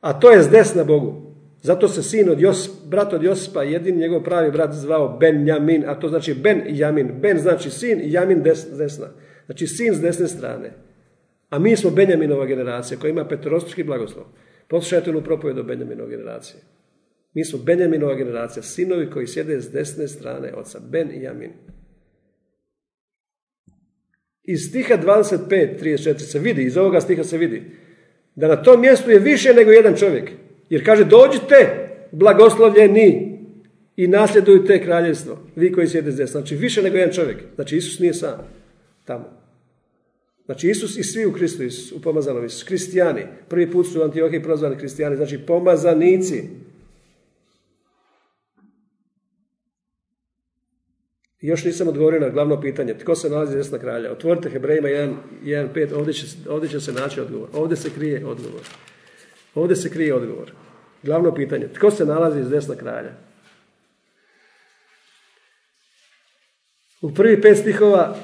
A to je desna Bogu. Zato se sin od Josip, brat od Josipa, jedin njegov pravi brat zvao Ben Jamin, a to znači Ben Jamin. Ben znači sin Jamin desna. Znači sin s desne strane. A mi smo Benjaminova generacija koja ima petorostručki blagoslov. Poslušajte onu propoved o Benjaminova generacije. Mi smo Benjaminova generacija, sinovi koji sjede s desne strane oca. Ben i Jamin. Iz stiha 25, 34 se vidi, iz ovoga stiha se vidi, da na tom mjestu je više nego jedan čovjek. Jer kaže, dođite blagoslovljeni i nasljedujte kraljevstvo. Vi koji sjede desna. Znači, više nego jedan čovjek. Znači, Isus nije sam tamo. Znači, Isus i svi u Kristu, u pomazanom Isus, kristijani. Prvi put su u Antiohiji prozvani kristijani, znači pomazanici. Još nisam odgovorio na glavno pitanje. Tko se nalazi desna kralja? Otvorite Hebrejima 1.5. Ovdje ovdje će se naći odgovor. Ovdje se krije odgovor. Ovdje se krije odgovor. Glavno pitanje. Tko se nalazi iz desna kralja? U prvi pet stihova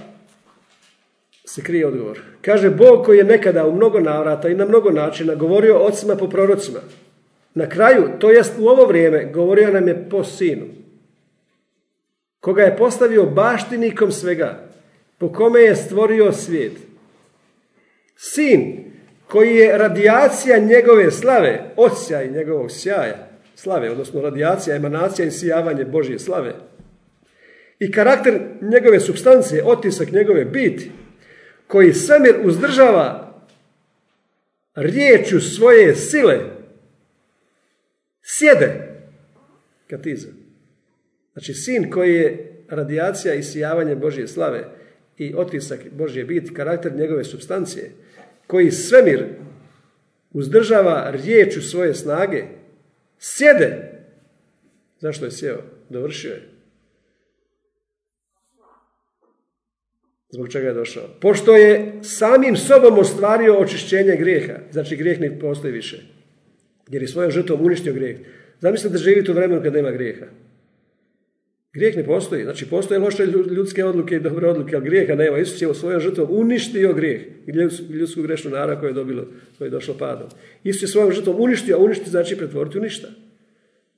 se krije odgovor. Kaže Bog koji je nekada u mnogo navrata i na mnogo načina govorio ocima po prorocima. Na kraju, to jest u ovo vrijeme, govorio nam je po sinu koga je postavio baštinikom svega, po kome je stvorio svijet. Sin, koji je radijacija njegove slave, i njegovog sjaja, slave, odnosno radijacija, emanacija i sijavanje Božje slave. I karakter njegove substancije, otisak njegove biti, koji svemir uzdržava riječu svoje sile, sjede, katiza. Znači, sin koji je radijacija i sijavanje Božje slave i otisak Božje biti, karakter njegove substancije, koji svemir uzdržava riječu svoje snage, sjede. Zašto je sjeo? Dovršio je. Zbog čega je došao? Pošto je samim sobom ostvario očišćenje grijeha. Znači grijeh ne postoji više. Jer je svojom žrtvom uništio grijeh. Zamislite da živite u vremenu kad nema grijeha. Grijeh ne postoji. Znači, postoje loše ljudske odluke i dobre odluke, ali grijeha nema. Isus je svojom žrtvom uništio grijeh i ljudsku grešnu narav koju je dobilo, koje je došlo padom. Isus je svojom žrtvom uništio, a uništiti znači pretvoriti u ništa.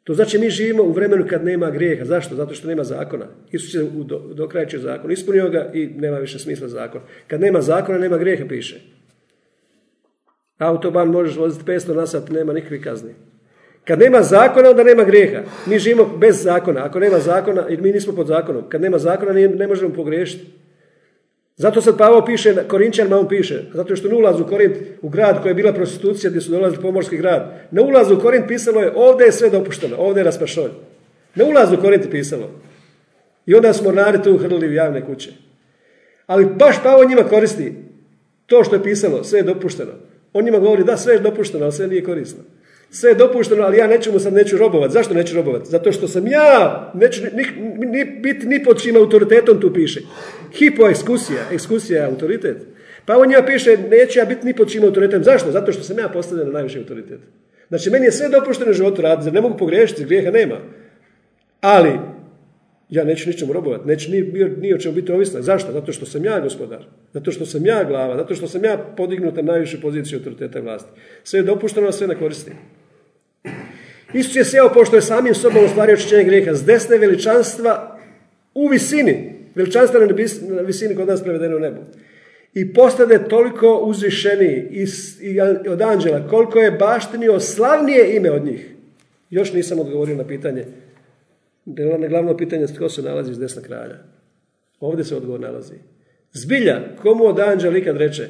To znači mi živimo u vremenu kad nema grijeha. Zašto? Zato što nema zakona. Isus je do, do kraja zakon. Ispunio ga i nema više smisla zakon. Kad nema zakona, nema grijeha, piše. Autoban možeš voziti 500 na sat, nema nikakvih kazni. Kad nema zakona, onda nema grijeha. Mi živimo bez zakona. Ako nema zakona, mi nismo pod zakonom. Kad nema zakona, ne možemo pogriješiti. Zato sad Pavao piše, Korinčanima on piše, zato što na ulazu u Korint, u grad koja je bila prostitucija gdje su dolazili pomorski grad, na ulazu u Korint pisalo je ovdje je sve dopušteno, ovdje je raspašolj. Na ulazu u Korint pisalo. I onda smo mornari tu hrlili u javne kuće. Ali baš Pavao njima koristi to što je pisalo, sve je dopušteno. On njima govori da sve je dopušteno, ali sve nije korisno. Sve je dopušteno, ali ja neću mu sad neću robovati. Zašto neću robovati? Zato što sam ja, neću ni, biti ni pod čim autoritetom tu piše. Hipo ekskusija, ekskusija je autoritet. Pa on njima piše, neću ja biti ni pod čim autoritetom. Zašto? Zato što sam ja postavljen na najviši autoritet. Znači, meni je sve dopušteno u životu raditi, ne mogu pogriješiti, grijeha nema. Ali, ja neću ničemu robovati, neću ni, ni o čemu biti ovisna. Zašto? Zato što sam ja gospodar, zato što sam ja glava, zato što sam ja podignut na najvišu poziciju autoriteta vlasti. Sve je dopušteno, a sve ne koristim. Isus je sjeo pošto je samim sobom ostvario očišćenje grijeha s desne veličanstva u visini, veličanstva na visini kod nas prevedeno u nebu. I postade toliko uzvišeniji od anđela, koliko je baštinio slavnije ime od njih. Još nisam odgovorio na pitanje je glavno pitanje tko se nalazi iz desna kralja. Ovdje se odgovor nalazi. Zbilja, komu od anđela ikad reče,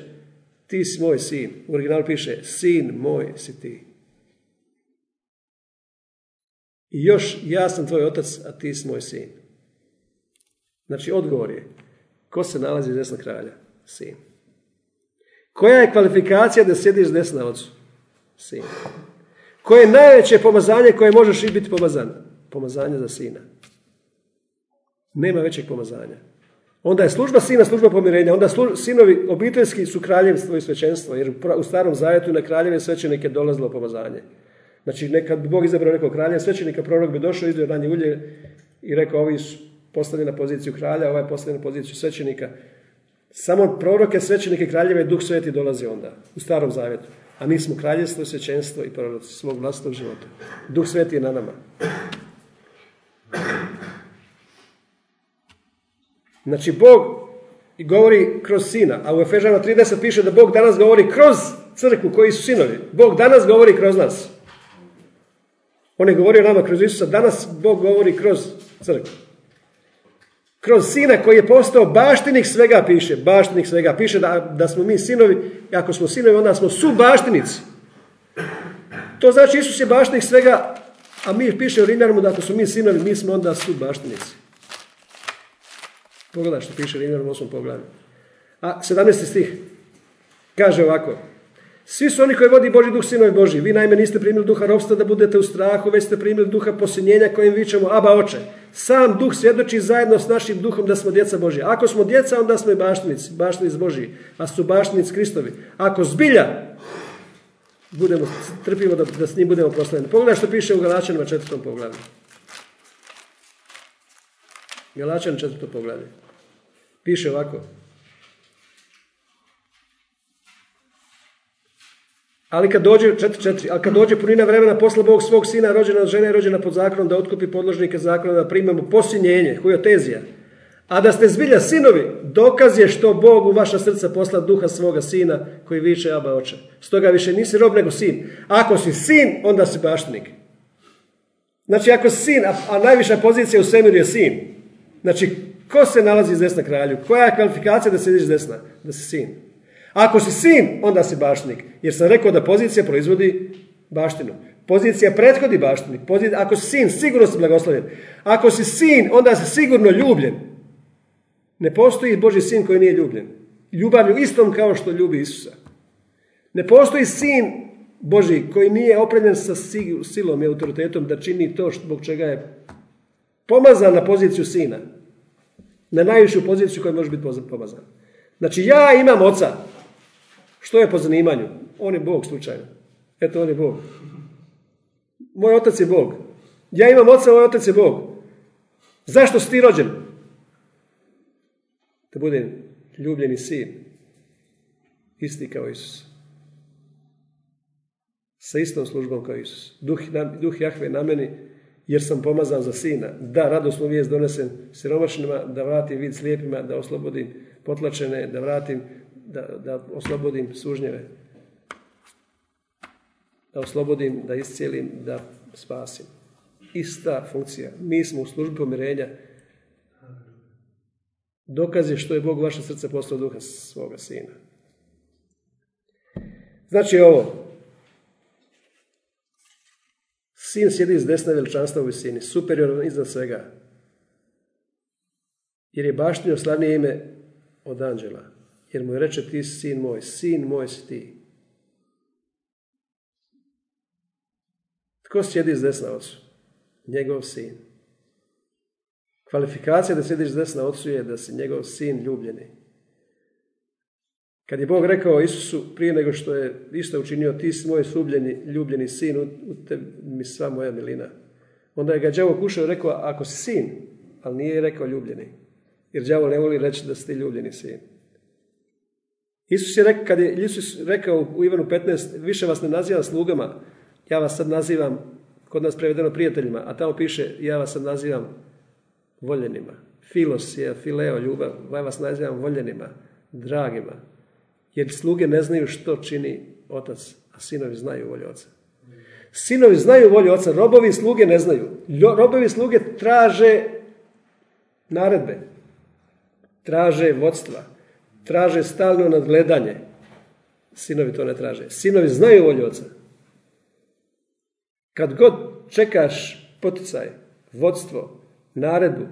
ti si moj sin. U originalu piše, sin moj si ti. I još, ja sam tvoj otac, a ti si moj sin. Znači, odgovor je, ko se nalazi iz desna kralja? Sin. Koja je kvalifikacija da sjediš desna ocu? Sin. Koje je najveće pomazanje koje možeš i biti pomazan? pomazanje za sina. Nema većeg pomazanja. Onda je služba sina služba pomirenja. Onda sinovi obiteljski su kraljevstvo i svećenstvo. Jer u starom zajetu na kraljeve svećenike dolazilo pomazanje. Znači, nekad bi Bog izabrao nekog kralja svećenika, prorok bi došao, izdio ranje ulje i rekao, ovi su postavljeni na poziciju kralja, ovaj je postavljen na poziciju svećenika. Samo proroke, svećenike, kraljeve, duh sveti dolazi onda, u starom zavjetu. A mi smo kraljevstvo, svećenstvo i proroci svog vlastnog života. Duh sveti je na nama. Znači, Bog govori kroz sina, a u Efežama 30 piše da Bog danas govori kroz crkvu koji su sinovi. Bog danas govori kroz nas. On je govorio nama kroz Isusa, danas Bog govori kroz crkvu. Kroz sina koji je postao baštinik svega piše, baštinik svega. Piše da, da smo mi sinovi, i ako smo sinovi onda smo su baštinici. To znači Isus je baštinik svega, a mi piše u Rimljanima da ako smo mi sinovi, mi smo onda su baštinici. Pogledaj što piše Rimljanom 8. poglavlju. A 17. stih kaže ovako. Svi su oni koji vodi Boži duh sinovi Boži. Vi naime niste primili duha ropstva da budete u strahu, već ste primili duha posinjenja kojim vičemo Aba oče. Sam duh svjedoči zajedno s našim duhom da smo djeca Boži. Ako smo djeca, onda smo i baštinici, baštinici Boži, a su baštinici Kristovi. Ako zbilja budemo, trpimo da, da s njim budemo proslavljeni. Pogledaj što piše u Galačanima četvrtom poglavlju. Galačan četvrtom poglavlju. Piše ovako. Ali kad dođe, četiri, četiri, ali kad dođe punina vremena, posla Bog svog sina, rođena od žene, rođena pod zakonom, da otkupi podložnike zakona, da primamo posinjenje, hujotezija. A da ste zbilja sinovi, dokaz je što Bog u vaša srca posla duha svoga sina, koji viče aba oče. Stoga više nisi rob nego sin. Ako si sin, onda si baštnik. Znači, ako si sin, a, a najviša pozicija u svemiru je sin. Znači, Ko se nalazi iz desna kralju? Koja je kvalifikacija da sediš desna? Da si sin. Ako si sin, onda si baštnik. Jer sam rekao da pozicija proizvodi baštinu. Pozicija prethodi baštini. ako si sin, sigurno si blagoslovljen. Ako si sin, onda si sigurno ljubljen. Ne postoji Boži sin koji nije ljubljen. Ljubavlju istom kao što ljubi Isusa. Ne postoji sin Boži koji nije opremljen sa silom i autoritetom da čini to zbog čega je pomazan na poziciju sina na najvišu poziciju koja može biti pomazan. Znači ja imam oca. Što je po zanimanju? On je Bog slučajno. Eto, on je Bog. Moj otac je Bog. Ja imam oca, moj otac je Bog. Zašto si ti rođen? Da budem ljubljeni sin. Isti kao Isus. Sa istom službom kao Isus. Duh, duh Jahve na meni jer sam pomazan za sina. Da, radosnu vijest donesem siromašnima, da vratim vid slijepima, da oslobodim potlačene, da vratim, da, da oslobodim sužnjeve. Da oslobodim, da iscijelim, da spasim. Ista funkcija. Mi smo u službi pomirenja. Dokaz je što je Bog vaše srce poslao duha svoga sina. Znači ovo. Sin sjedi iz desne veličanstva u visini, superiorno iznad svega. Jer je baštinio slavnije ime od anđela. Jer mu je reče ti sin moj, sin moj si ti. Tko sjedi iz desna ocu? Njegov sin. Kvalifikacija da sjediš desna ocu je da si njegov sin ljubljeni. Kad je Bog rekao Isusu prije nego što je isto učinio ti si moj subljeni, ljubljeni sin, u tebi mi sva moja milina. Onda je ga đavo kušao i rekao ako si sin, ali nije rekao ljubljeni. Jer đavo ne voli reći da si ti ljubljeni sin. Isus je rekao, kad je Isus rekao u Ivanu 15, više vas ne nazivam slugama, ja vas sad nazivam, kod nas prevedeno prijateljima, a tamo piše, ja vas sad nazivam voljenima. Filos je, fileo, ljubav, ja vas nazivam voljenima, dragima. Jer sluge ne znaju što čini otac, a sinovi znaju volju oca. Sinovi znaju volju oca, robovi sluge ne znaju. Robovi sluge traže naredbe, traže vodstva, traže stalno nadgledanje. Sinovi to ne traže. Sinovi znaju volju oca. Kad god čekaš poticaj, vodstvo, naredbu,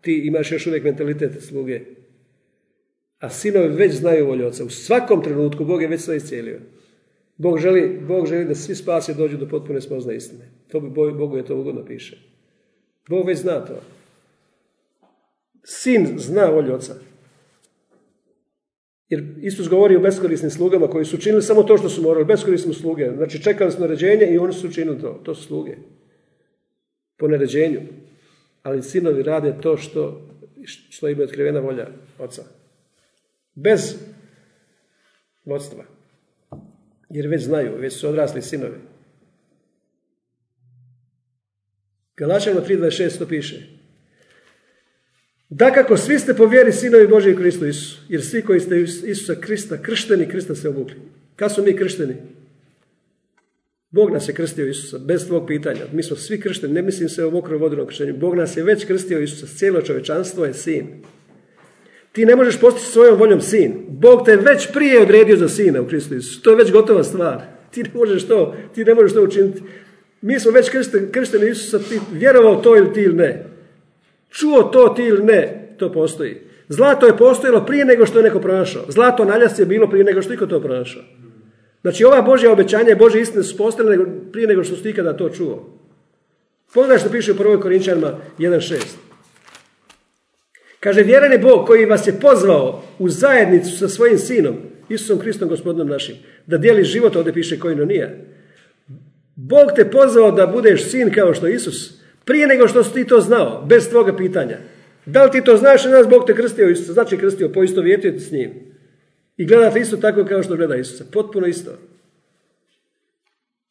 ti imaš još uvijek mentalitet sluge. A sinovi već znaju volju oca. U svakom trenutku Bog je već sve iscijelio. Bog želi, Bog želi da svi spasi dođu do potpune spoznaje istine. To bi Bogu je to ugodno piše. Bog već zna to. Sin zna volju oca. Jer Isus govori o beskorisnim slugama koji su činili samo to što su morali, beskorisne sluge. Znači čekali su naređenje i oni su učinili to. To su sluge. Po naređenju. Ali sinovi rade to što, što im je otkrivena volja oca. Bez vodstva. Jer već znaju, već su odrasli sinovi. Galačano 3.26 to piše. Dakako, svi ste po vjeri sinovi Božji Kristu Isu, jer svi koji ste Isusa Krista kršteni, Krista se obukli. Kad su mi kršteni? Bog nas je krstio Isusa, bez tvog pitanja. Mi smo svi kršteni, ne mislim se o mokroj vodinom krštenju. Bog nas je već krstio Isusa, cijelo čovečanstvo je sin. Ti ne možeš postići svojom voljom sin. Bog te već prije odredio za sina u Kristu Isusu. To je već gotova stvar. Ti ne možeš to, ti ne možeš to učiniti. Mi smo već kršteni, kršteni Isusa, ti vjerovao to ili ti ili ne. Čuo to ti ili ne, to postoji. Zlato je postojalo prije nego što je neko pronašao. Zlato naljas je bilo prije nego što iko to pronašao. Znači ova Božja obećanja i Božje istine su prije nego što su ikada to čuo. Pogledaj što piše u 1. Korinčanima 1.6. Kaže, vjeran je Bog koji vas je pozvao u zajednicu sa svojim sinom, Isusom Kristom gospodinom našim, da dijeli život, ovdje piše koji no nije. Bog te pozvao da budeš sin kao što Isus, prije nego što si ti to znao, bez tvoga pitanja. Da li ti to znaš, nas Bog te krstio Isusa, znači krstio, poisto vjetujete s njim. I gledate isto tako kao što gleda Isusa, potpuno isto.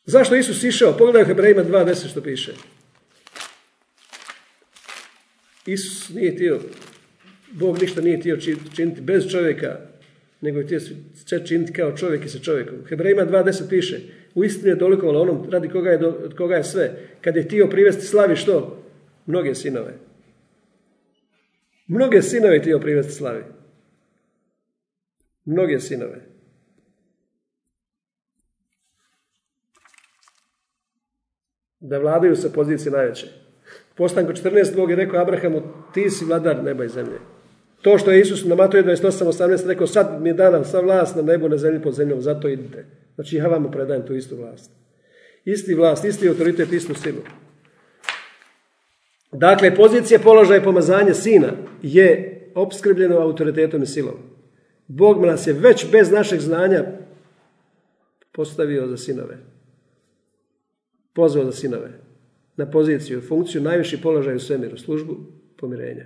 Zašto Isus išao? Pogledaj u Hebrejima 2.10 što piše. Isus nije htio, Bog ništa nije htio činiti bez čovjeka, nego je htio činiti kao čovjek i sa čovjekom. Hebrejima 2.10 piše, u istinu je dolikovalo onom radi koga je, od koga je sve. Kad je htio privesti slavi što? Mnoge sinove. Mnoge sinove je htio privesti slavi. Mnoge sinove. Da vladaju sa pozicije najveće. Postanko 14. Bog je rekao Abrahamu, ti si vladar neba i zemlje. To što je Isus na Matoju 28, 18 rekao, sad mi je dana sva vlast na nebu, na zemlji, pod zemljom, zato idite. Znači ja vam predajem tu istu vlast. Isti vlast, isti autoritet, istu silu. Dakle, pozicija, položaj i pomazanje sina je opskrbljeno autoritetom i silom. Bog nas je već bez našeg znanja postavio za sinove. Pozvao za sinove. Na poziciju, funkciju, najviši položaj u svemiru, službu pomirenja.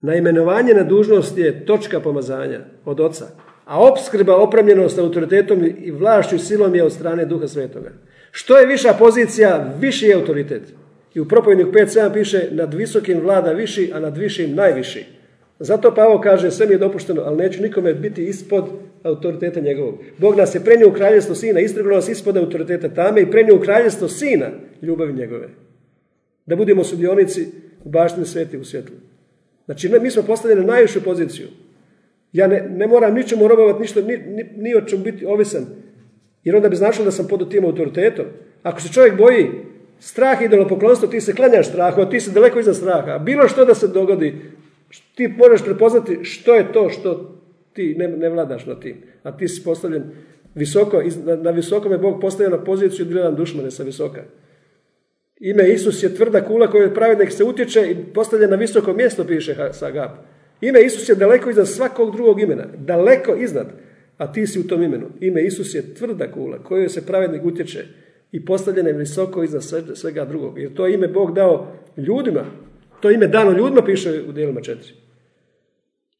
Na imenovanje na dužnost je točka pomazanja od oca, a opskrba opremljenost autoritetom i vlašću i silom je od strane Duha Svetoga. Što je viša pozicija, viši je autoritet. I u propovjedniku 5.7 piše nad visokim vlada viši, a nad višim najviši. Zato Pavo kaže sve mi je dopušteno, ali neću nikome biti ispod autoriteta njegovog. Bog nas je prenio u kraljevstvo sina, istrgnuo nas ispod autoriteta tame i prenio u kraljevstvo sina ljubavi njegove. Da budemo sudionici u baštini sveti u svjetlu. Znači, mi smo postavljeni na najvišu poziciju. Ja ne, ne moram ničemu robovati, ništa, ni, ni, ni o čemu biti ovisan. Jer onda bi značilo da sam pod tim autoritetom. Ako se čovjek boji strah i idolopoklonstvo, ti se klanjaš strahu, a ti si daleko iza straha. Bilo što da se dogodi, ti moraš prepoznati što je to što ti ne, ne vladaš na tim. A ti si postavljen visoko, na, na visokom Bog postavio na poziciju gledam dušmane sa visoka. Ime Isus je tvrda kula koju pravednik se utječe i postavlja na visoko mjesto, piše Sagap. Ime Isus je daleko iznad svakog drugog imena. Daleko iznad. A ti si u tom imenu. Ime Isus je tvrda kula koju se pravednik utječe i postavljena je visoko iznad svega drugog. Jer to ime Bog dao ljudima. To ime dano ljudima piše u dijelima četiri.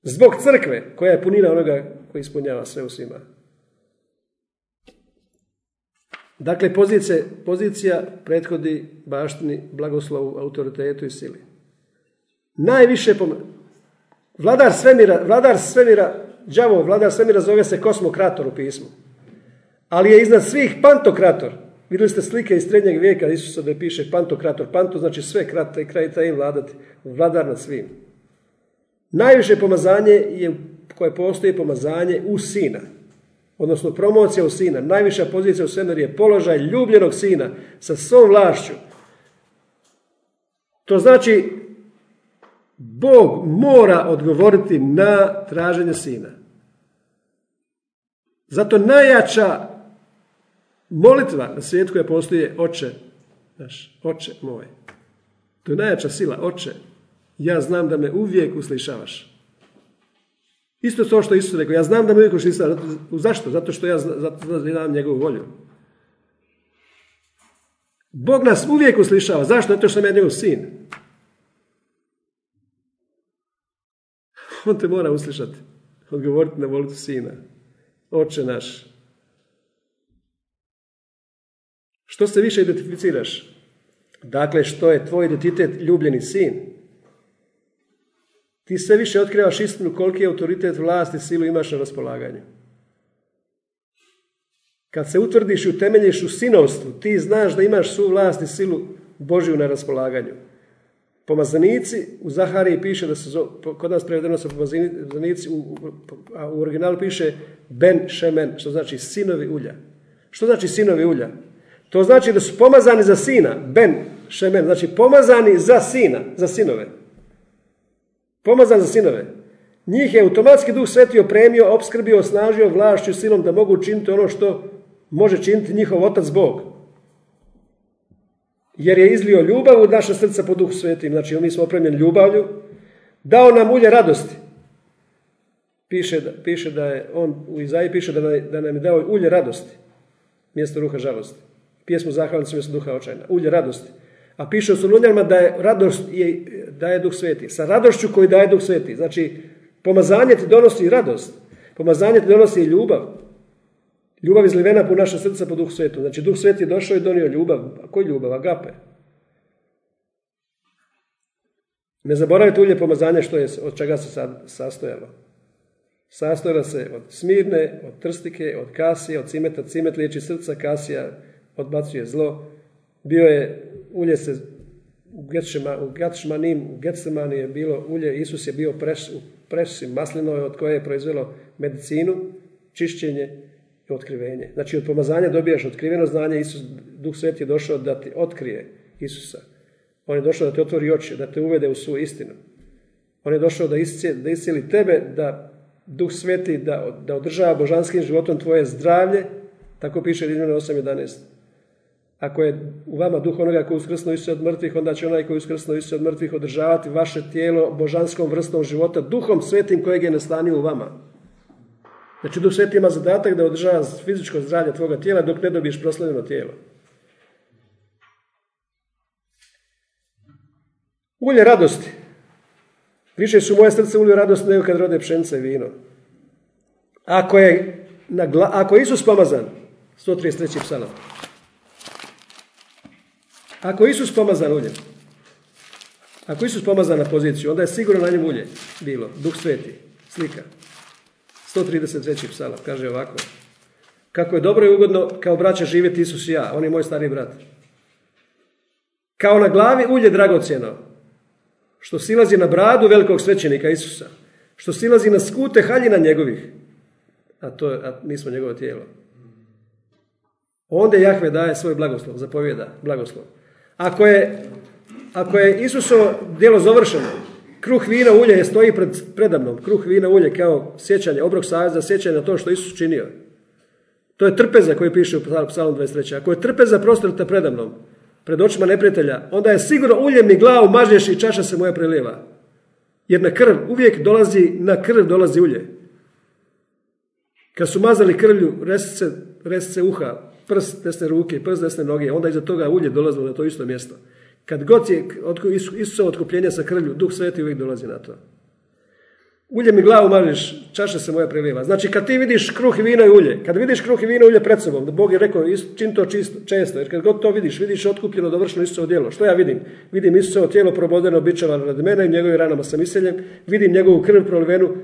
Zbog crkve koja je punina onoga koji ispunjava sve u svima. Dakle, pozicija, pozicija prethodi baštini, blagoslovu, autoritetu i sili. Najviše. Vladar svemira, vladar svemira, đavo, vladar svemira zove se kosmokrator u pismu. Ali je iznad svih pantokrator. Vidjeli ste slike iz srednjeg vijeka Isusa da piše pantokrator. Panto znači sve krate i kraj im vladati. Vladar nad svim. Najviše pomazanje je koje postoji pomazanje u sina odnosno promocija u sina, najviša pozicija u svemiru je položaj ljubljenog sina sa svom vlašću. To znači Bog mora odgovoriti na traženje sina. Zato najjača molitva na svijetu koja postoji je oče, naš, oče moj. To je najjača sila, oče. Ja znam da me uvijek uslišavaš. Isto to što Isus rekao, ja znam da me uvijek uslišava. Zašto? Zato što ja znam njegovu volju. Bog nas uvijek uslišava. Zašto? Zato što sam ja njegov sin. [laughs] On te mora uslišati. Odgovoriti na volitu sina. Oče naš. Što se više identificiraš? Dakle, što je tvoj identitet ljubljeni sin? ti sve više otkrivaš istinu koliki je autoritet, vlast i silu imaš na raspolaganju. Kad se utvrdiš i utemeljiš u sinovstvu, ti znaš da imaš svu vlast i silu Božju na raspolaganju. Pomazanici, u Zahariji piše da se, kod nas prevedeno su pomazanici, u, a u originalu piše Ben Shemen, što znači sinovi ulja. Što znači sinovi ulja? To znači da su pomazani za sina, Ben Shemen, znači pomazani za sina, za sinove. Pomazan za sinove. Njih je automatski duh sveti opremio, opskrbio, osnažio vlašću silom da mogu učiniti ono što može činiti njihov otac Bog. Jer je izlio ljubav u naše srca po duhu svetim. Znači, mi smo opremljeni ljubavlju. Dao nam ulje radosti. Piše piše da je on, u Izaji piše da, da nam je dao ulje radosti. Mjesto ruha žalosti. Pjesmu zahvalnicu mjesto duha očajna. Ulje radosti. A piše u Solunjanima da je radost je, daje Duh Sveti. Sa radošću koju daje Duh Sveti. Znači, pomazanje ti donosi radost. Pomazanje ti donosi ljubav. Ljubav izlivena po naša srca po Duh Svetu. Znači, Duh Sveti je došao i donio ljubav. A koji ljubav? Agape. Ne zaboravite ulje pomazanje što je, od čega se sad sastojalo. Sastojala se od smirne, od trstike, od kasije, od cimeta. Cimet liječi srca, kasija odbacuje zlo. Bio je ulje se u, Getšema, u Getsemani je bilo ulje, Isus je bio pres, u presi maslinoj od koje je proizvelo medicinu, čišćenje otkrivenje. Znači od pomazanja dobijaš otkriveno znanje, Isus, Duh Sveti je došao da ti otkrije Isusa. On je došao da te otvori oči, da te uvede u svu istinu. On je došao da, iscijeli, da iscijeli tebe, da Duh Sveti da, da održava božanskim životom tvoje zdravlje, tako piše Rimljano 8.11. Ako je u vama duh onoga koji uskrsno Isusa od mrtvih, onda će onaj koji uskrsno Isusa od mrtvih održavati vaše tijelo božanskom vrstom života, duhom svetim kojeg je nastanio u vama. Znači, duh sveti ima zadatak da održava fizičko zdravlje tvoga tijela dok ne dobiješ proslavljeno tijelo. Ulje radosti. Više su moje srce ulje radosti nego kad rode pšenica i vino. Ako je, na ako je Isus pomazan, 133. psalam, ako Isus pomazan uljem, ako Isus pomazan na poziciju, onda je sigurno na njemu ulje bilo. Duh sveti, slika. 133. psalam, kaže ovako. Kako je dobro i ugodno kao braća živjeti Isus i ja, on je moj stari brat. Kao na glavi ulje dragocjeno. što silazi na bradu velikog svećenika Isusa, što silazi na skute haljina njegovih, a, to, a mi smo njegovo tijelo. Onda Jahve daje svoj blagoslov, zapovjeda blagoslov. Ako je, ako je Isuso djelo završeno, kruh vina ulje je stoji pred predamnom, kruh vina ulje kao sjećanje, obrok savjeza, sjećanje na to što Isus činio. To je trpeza koji piše u psalmu 23. Ako je trpeza prostrta predamnom, pred očima neprijatelja, onda je sigurno uljem mi glavu mažeš i čaša se moja prelijeva. Jer na krv uvijek dolazi, na krv dolazi ulje. Kad su mazali krvlju resce, resce uha, prst desne ruke, prst desne noge, onda iza toga ulje dolazilo na to isto mjesto. Kad god je Isusovo otkupljenje sa krvlju, Duh Sveti uvijek dolazi na to. Ulje mi glavu mažiš, čaša se moja prelijeva. Znači kad ti vidiš kruh i vino i ulje, kad vidiš kruh i vino i ulje pred sobom, da Bog je rekao čin to čisto, često, jer kad god to vidiš, vidiš otkupljeno dovršeno Isusovo djelo. Što ja vidim? Vidim Isusovo tijelo probodeno bičevano radi mene i njegovim ranama sam iseljen, vidim njegovu krv prolivenu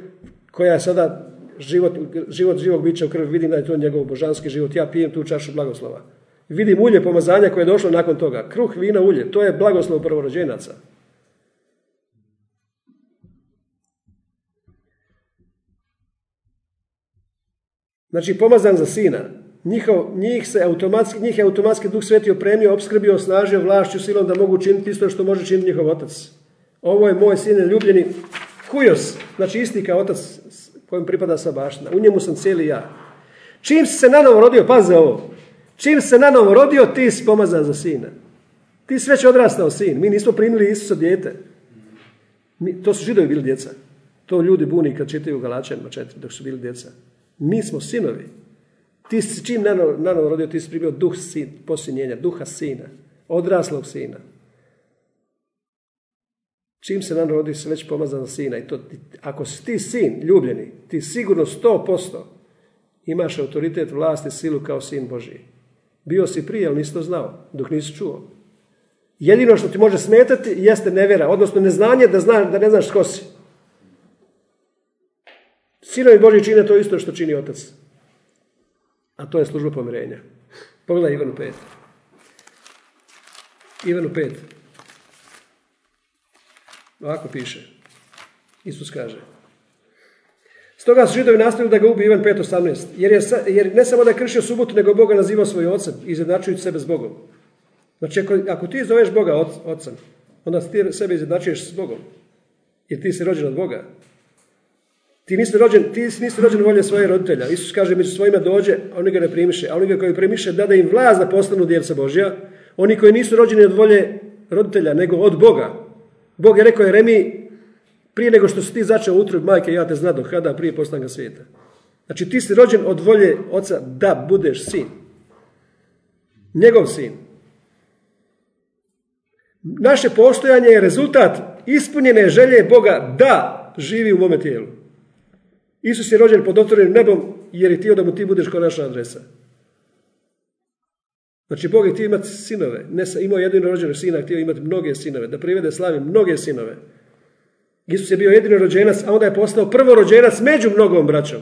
koja je sada život, život živog bića u krvi, vidim da je to njegov božanski život. Ja pijem tu čašu blagoslova. Vidim ulje pomazanja koje je došlo nakon toga. Kruh, vino, ulje. To je blagoslov prvorođenaca. Znači, pomazan za sina. Njihov, njih, se automatski, njih je automatski duh sveti opremio, obskrbio, osnažio vlašću silom da mogu činiti isto što može činiti njihov otac. Ovo je moj sin ljubljeni Hujos, znači isti kao otac kojem pripada sva baština. U njemu sam cijeli ja. Čim si se nanovo rodio, paze ovo, čim se nanovo rodio, ti si pomazan za sina. Ti si već odrastao sin. Mi nismo primili Isusa dijete. Mi, to su židovi bili djeca. To ljudi buni kad čitaju Galačanima četiri, dok su bili djeca. Mi smo sinovi. Ti si čim nanovo, nanovo rodio, ti si primio duh sin, posinjenja, duha sina, odraslog sina. Čim se nam rodi se već pomazan sina. I to, ako si ti sin, ljubljeni, ti sigurno sto posto imaš autoritet, vlast i silu kao sin Božiji. Bio si prije, ali nisi to znao, dok nisi čuo. Jedino što ti može smetati jeste nevjera, odnosno neznanje da, zna, da ne znaš tko si. Sinovi Božji čine to isto što čini otac. A to je služba pomirenja. Pogledaj Ivanu 5. Ivanu 5. Ovako piše. Isus kaže. Stoga su židovi nastavili da ga ubije Ivan 5.18. Jer, je, jer ne samo da je kršio subotu, nego Boga nazivao svoj ocem, izjednačujući sebe s Bogom. Znači, ako, ti zoveš Boga oc, ocem, onda ti sebe izjednačuješ s Bogom. Jer ti si rođen od Boga. Ti nisi rođen, ti nisi rođen volje svojih roditelja. Isus kaže, među svojima dođe, a oni ga ne primiše. A oni ga koji primiše, da da im vlast da postanu djeca Božja. Oni koji nisu rođeni od volje roditelja, nego od Boga, Bog je rekao Jeremiji, prije nego što si ti začeo utrud majke, ja te zna do kada, prije postanka svijeta. Znači ti si rođen od volje oca da budeš sin. Njegov sin. Naše postojanje je rezultat ispunjene želje Boga da živi u mome tijelu. Isus je rođen pod otvorenim nebom jer je htio da mu ti budeš kao naša adresa. Znači, Bog je htio imati sinove. Ne imao jedino rođenog sina, htio imati mnoge sinove. Da privede slavi mnoge sinove. Isus je bio jedino rođenac, a onda je postao prvorođenac među mnogom braćom.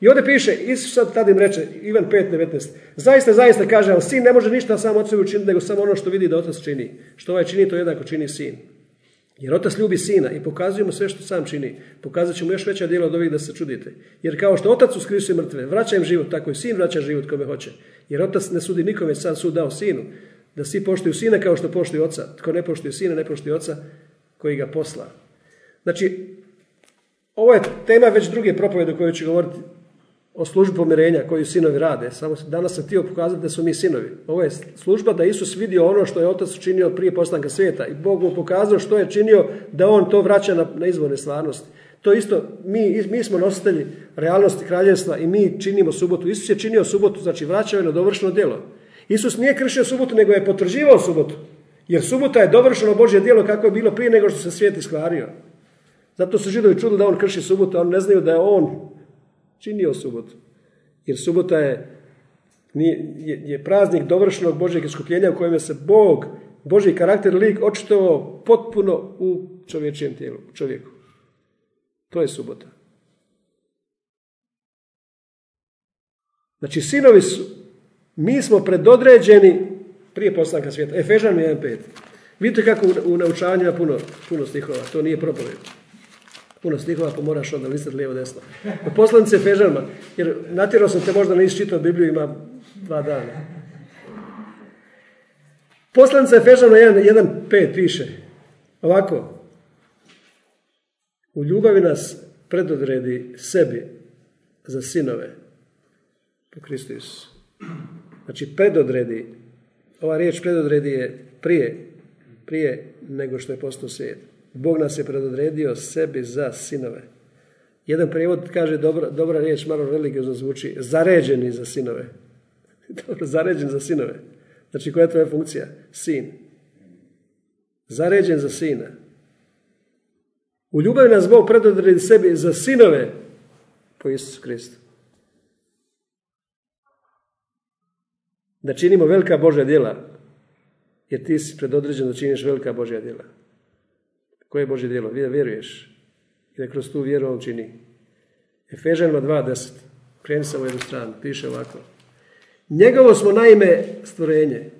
I ovdje piše, Isus sad tada im reče, Ivan 5.19, zaista, zaista kaže, ali sin ne može ništa sam od sebe učiniti, nego samo ono što vidi da otac čini. Što ovaj čini, to jednako čini sin. Jer otac ljubi sina i pokazuje mu sve što sam čini. Pokazat će mu još veća djela od ovih da se čudite. Jer kao što otac uskrisuje mrtve, vraća im život, tako i sin vraća život kome hoće. Jer otac ne sudi nikome, sam sud dao sinu. Da svi poštuju sina kao što poštuju oca. Tko ne poštuje sina, ne poštuje oca koji ga posla. Znači, ovo je tema već druge propovede o ću govoriti o službi pomirenja koju sinovi rade. Samo danas sam htio pokazati da su mi sinovi. Ovo je služba da Isus vidio ono što je Otac učinio prije postanka svijeta i Bog mu pokazao što je činio da on to vraća na, na izvorne stvarnosti. To isto, mi, mi smo nositelji realnosti kraljevstva i mi činimo subotu. Isus je činio subotu, znači vraćao je na dovršeno djelo. Isus nije kršio subotu, nego je potvrđivao subotu. Jer subota je dovršeno Božje djelo kako je bilo prije nego što se svijet iskvario. Zato su židovi čuli da on krši subotu, a oni ne znaju da je on činio subotu. Jer subota je, je, je praznik dovršenog Božeg iskupljenja u kojem je se Bog, Božji karakter, lik očitovao potpuno u čovječijem tijelu, u čovjeku. To je subota. Znači, sinovi su, mi smo predodređeni prije postanka svijeta. Efežan 1.5. Vidite kako u, u naučavanju ima puno, puno stihova, to nije propoved. Puno stihova pa moraš onda listati lijevo desno. Poslanice Fežanima, jer natjerao sam te možda ne čitao Bibliju, ima dva dana. Poslanica Efežana 1.5 piše ovako. U ljubavi nas predodredi sebi za sinove po Kristu. Znači predodredi, ova riječ predodredi je prije, prije nego što je postao svijet. Bog nas je predodredio sebi za sinove. Jedan prijevod kaže dobra, dobra riječ, malo religiozno zvuči, zaređeni za sinove. [laughs] Dobro, zaređen za sinove. Znači, koja je tvoja funkcija? Sin. Zaređen za sina. U ljubavi nas Bog predodredi sebi za sinove po Isusu Kristu. Da činimo velika Božja djela, jer ti si predodređen da činiš velika Božja djela. Koje je Božje djelo? Vjeruješ. I da kroz tu vjeru on čini. Efežanima 2.10. Kreni se u jednu stranu. Piše ovako. Njegovo smo naime stvorenje,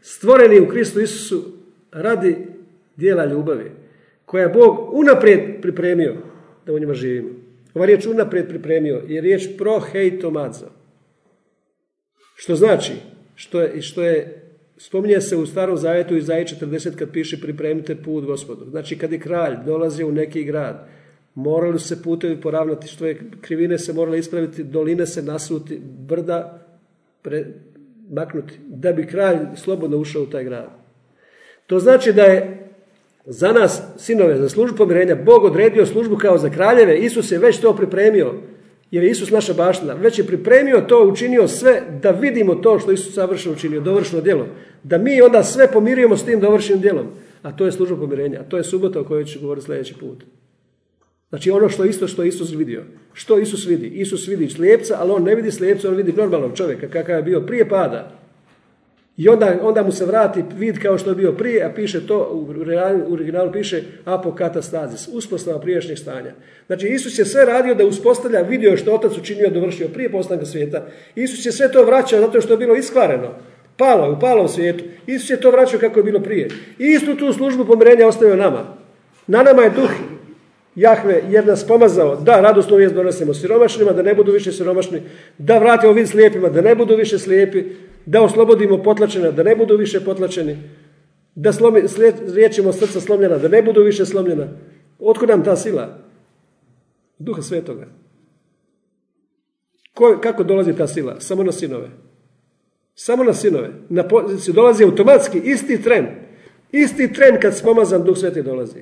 stvoreni u Kristu Isusu radi dijela ljubavi, koja je Bog unaprijed pripremio da u njima živimo. Ova riječ unaprijed pripremio je riječ pro hejtomazo. Što znači, što je, što je spominje se u starom zavetu i zaje 40 kad piše pripremite put gospodu. Znači kad je kralj dolazio u neki grad, morali se putevi poravnati, što je krivine se morale ispraviti, doline se nasuti, brda pre, maknuti, da bi kralj slobodno ušao u taj grad. To znači da je za nas, sinove, za službu pomirenja, Bog odredio službu kao za kraljeve. Isus je već to pripremio, jer je Isus naša baština. Već je pripremio to, učinio sve da vidimo to što Isus savršeno učinio, dovršeno djelo. Da mi onda sve pomirujemo s tim dovršenim djelom. A to je služba pomirenja. A to je subota o kojoj ću govoriti sljedeći put. Znači ono što isto što Isus vidio. Što Isus vidi? Isus vidi slijepca, ali on ne vidi slijepca, on vidi normalnog čovjeka kakav je bio prije pada. I onda, onda mu se vrati vid kao što je bio prije, a piše to, u originalu piše apokatastazis, uspostava prijašnjeg stanja. Znači Isus je sve radio da uspostavlja, vidio što otac učinio, dovršio prije postanka svijeta. Isus je sve to vraćao zato što je bilo iskvareno. Palo je, u palom svijetu. Isus je to vraćao kako je bilo prije. I istu tu službu pomirenja ostavio nama. Na nama je duh Jahve jer nas pomazao da radosnu vijest donosimo siromašnima, da ne budu više siromašni, da vratimo vid slijepima, da ne budu više slijepi, da oslobodimo potlačena, da ne budu više potlačeni, da slomi, liječimo srca slomljena, da ne budu više slomljena. Otkud nam ta sila? Duha Svetoga. Ko, kako dolazi ta sila? Samo na sinove. Samo na sinove. Na poziciju dolazi automatski, isti tren. Isti tren kad spomazan Duh Sveti dolazi.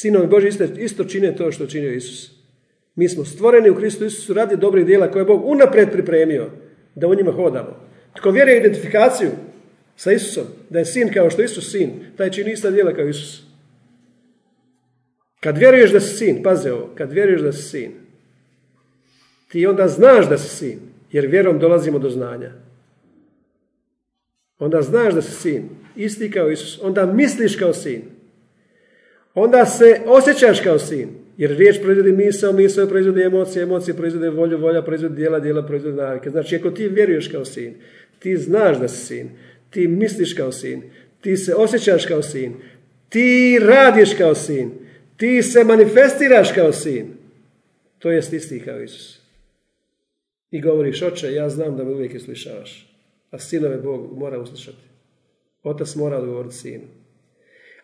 Sinovi Boži isto, isto čine to što činio Isus. Mi smo stvoreni u Kristu Isusu radi dobrih djela koje je Bog unaprijed pripremio da u njima hodamo. Tko vjeruje identifikaciju sa Isusom, da je sin kao što Isus sin, taj čini ista djela kao Isus. Kad vjeruješ da si sin, paze ovo, kad vjeruješ da si sin, ti onda znaš da si sin, jer vjerom dolazimo do znanja. Onda znaš da si sin, isti kao Isus, onda misliš kao sin onda se osjećaš kao sin. Jer riječ proizvodi misao, misao proizvodi emocije, emocije proizvode volju, volja proizvodi dijela, dijela proizvodi navike. Znači, ako ti vjeruješ kao sin, ti znaš da si sin, ti misliš kao sin, ti se osjećaš kao sin, ti radiš kao sin, ti se manifestiraš kao sin. To jest isti kao Isus. I govoriš, oče, ja znam da me uvijek islišavaš. A sinove Bog mora uslišati. Otac mora odgovoriti sinu.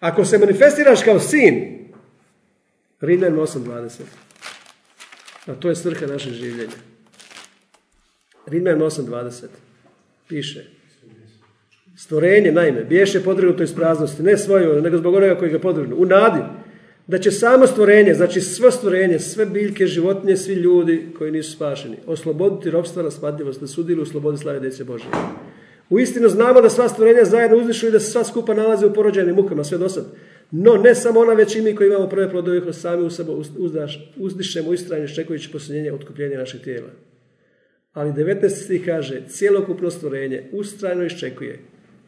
Ako se manifestiraš kao sin, Rimljan 8.20. A to je svrha našeg življenja. Rimljan 8.20. Piše. Stvorenje, naime, biješe podvrgnuto iz praznosti, ne svoju, nego zbog onoga koji ga podvrgnu. U nadi da će samo stvorenje, znači sve stvorenje, sve biljke, životinje, svi ljudi koji nisu spašeni, osloboditi robstva na spadljivost, da sudili u slobodi slave djece Božje. U istinu znamo da sva stvorenja zajedno uzdišu i da se sva skupa nalaze u porođajnim mukama, sve do sad. No, ne samo ona, već i mi koji imamo prve plodove kroz sami u sebe uzdišemo istrajno iščekujući posljednjenje otkupljenja našeg tijela. Ali 19. stih kaže, cijelokupno stvorenje ustrajno iščekuje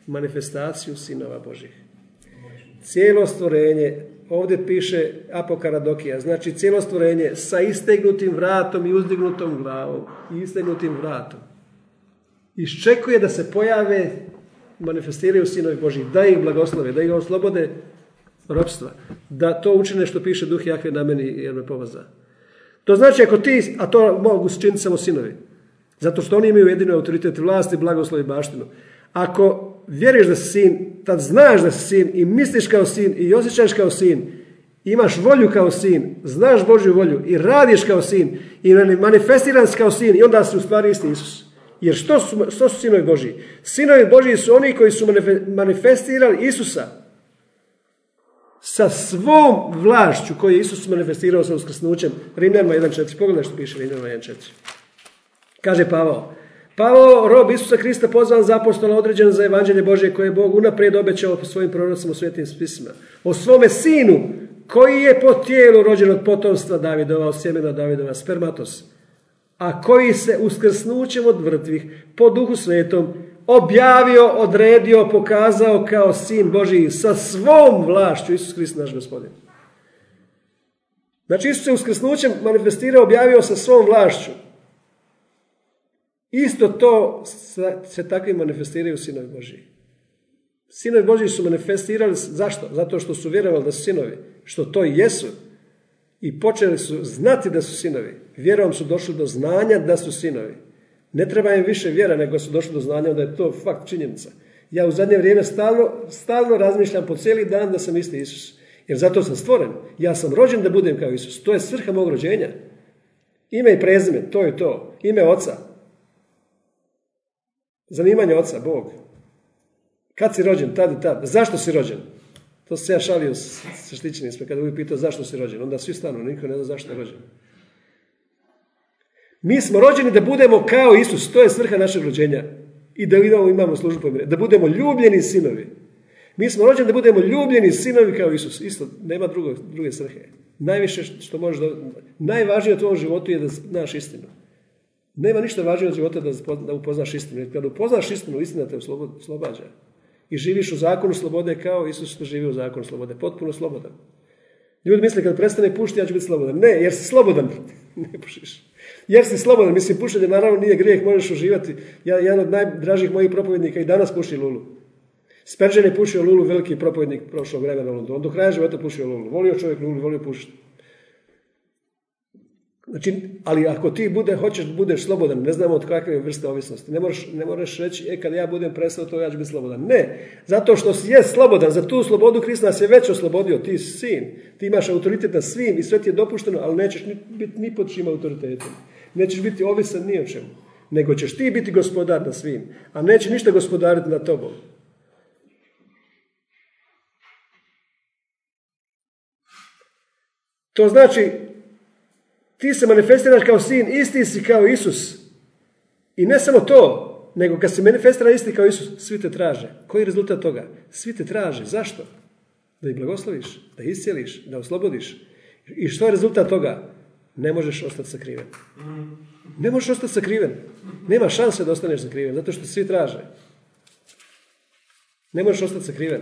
manifestaciju sinova Božih. Cijelo stvorenje, ovdje piše apokaradokija, znači cijelo stvorenje sa istegnutim vratom i uzdignutom glavom i istegnutim vratom iščekuje da se pojave manifestiraju sinovi Boži, da ih blagoslove, da ih oslobode ropstva, da to učine što piše duh Jahve na meni jer me pomaza. To znači ako ti, a to mogu činiti samo sinovi, zato što oni imaju jedinu autoritet vlasti, blagoslov i baštinu. Ako vjeriš da si sin, tad znaš da si sin i misliš kao sin i osjećaš kao sin, imaš volju kao sin, znaš Božju volju i radiš kao sin i manifestiraš kao sin i onda si u stvari isti Isus. Jer što su, što su sinovi Božji? Sinovi Božji su oni koji su manifestirali Isusa sa svom vlašću koju je Isus manifestirao sa uskrsnućem. Rimljanima 1.4. Pogledaj što piše Rimljanima 1.4. Kaže Pavao. Pavao, rob Isusa Krista, pozvan za apostola, određen za evanđelje Božje koje je Bog unaprijed obećao po svojim prorocima u svetim spisima. O svome sinu, koji je po tijelu rođen od potomstva Davidova, od sjemena Davidova, spermatos, a koji se uskrsnućem od mrtvih po duhu svetom objavio, odredio, pokazao kao sin Božiji sa svom vlašću, Isus Krist naš gospodin. Znači Isus se uskrsnućem manifestirao, objavio sa svom vlašću. Isto to se takvi manifestiraju sinovi Božiji. Sinovi Božiji su manifestirali, zašto? Zato što su vjerovali da su sinovi, što to i jesu. I počeli su znati da su sinovi. Vjerom su došli do znanja da su sinovi. Ne treba im više vjera nego su došli do znanja da je to fakt činjenica. Ja u zadnje vrijeme stalno, stalno razmišljam po cijeli dan da sam isti Isus. Jer zato sam stvoren. Ja sam rođen da budem kao Isus. To je svrha mog rođenja. Ime i prezime, to je to. Ime oca. Zanimanje oca, Bog. Kad si rođen? Tad i tad. Zašto si rođen? To se ja šalio sa štićenim kada uvijek pitao zašto si rođen. Onda svi stanu, niko ne zna zašto je rođen. Mi smo rođeni da budemo kao Isus, to je svrha našeg rođenja. I da imamo, imamo službu pomire. Da budemo ljubljeni sinovi. Mi smo rođeni da budemo ljubljeni sinovi kao Isus. Isto, nema drugo, druge svrhe. Najviše što možeš da... Najvažnije u tvojom životu je da znaš istinu. Nema ništa važnije od života da, da upoznaš istinu. Kada upoznaš istinu, istina te oslobađa. I živiš u zakonu slobode kao Isus što živi u zakonu slobode. Potpuno slobodan. Ljudi misle kad prestane pušiti, ja ću biti slobodan. Ne, jer si slobodan. [laughs] ne pušiš. Jer si slobodan. Mislim, pušenje naravno nije grijeh, možeš uživati. Ja, jedan od najdražih mojih propovjednika i danas puši lulu. Spurgeon je pušio lulu, veliki propovjednik prošlog vremena u Londonu. On do kraja života pušio lulu. Volio čovjek lulu, volio pušiti. Znači, ali ako ti bude, hoćeš budeš slobodan, ne znamo od kakve vrste ovisnosti. Ne možeš, ne možeš reći, e, kad ja budem prestao to, ja ću biti slobodan. Ne, zato što si je slobodan, za tu slobodu Krista nas je već oslobodio, ti si sin, ti imaš autoritet na svim i sve ti je dopušteno, ali nećeš biti ni pod čim autoritetom. Nećeš biti ovisan ni o čemu, nego ćeš ti biti gospodar na svim, a neće ništa gospodariti na tobom. To znači, ti se manifestiraš kao sin, isti si kao Isus. I ne samo to, nego kad se manifestira isti kao Isus, svi te traže. Koji je rezultat toga? Svi te traže. Zašto? Da ih blagosloviš, da ih iscijeliš, da oslobodiš. I što je rezultat toga? Ne možeš ostati sakriven. Ne možeš ostati sakriven. Nema šanse da ostaneš sakriven, zato što svi traže. Ne možeš ostati sakriven.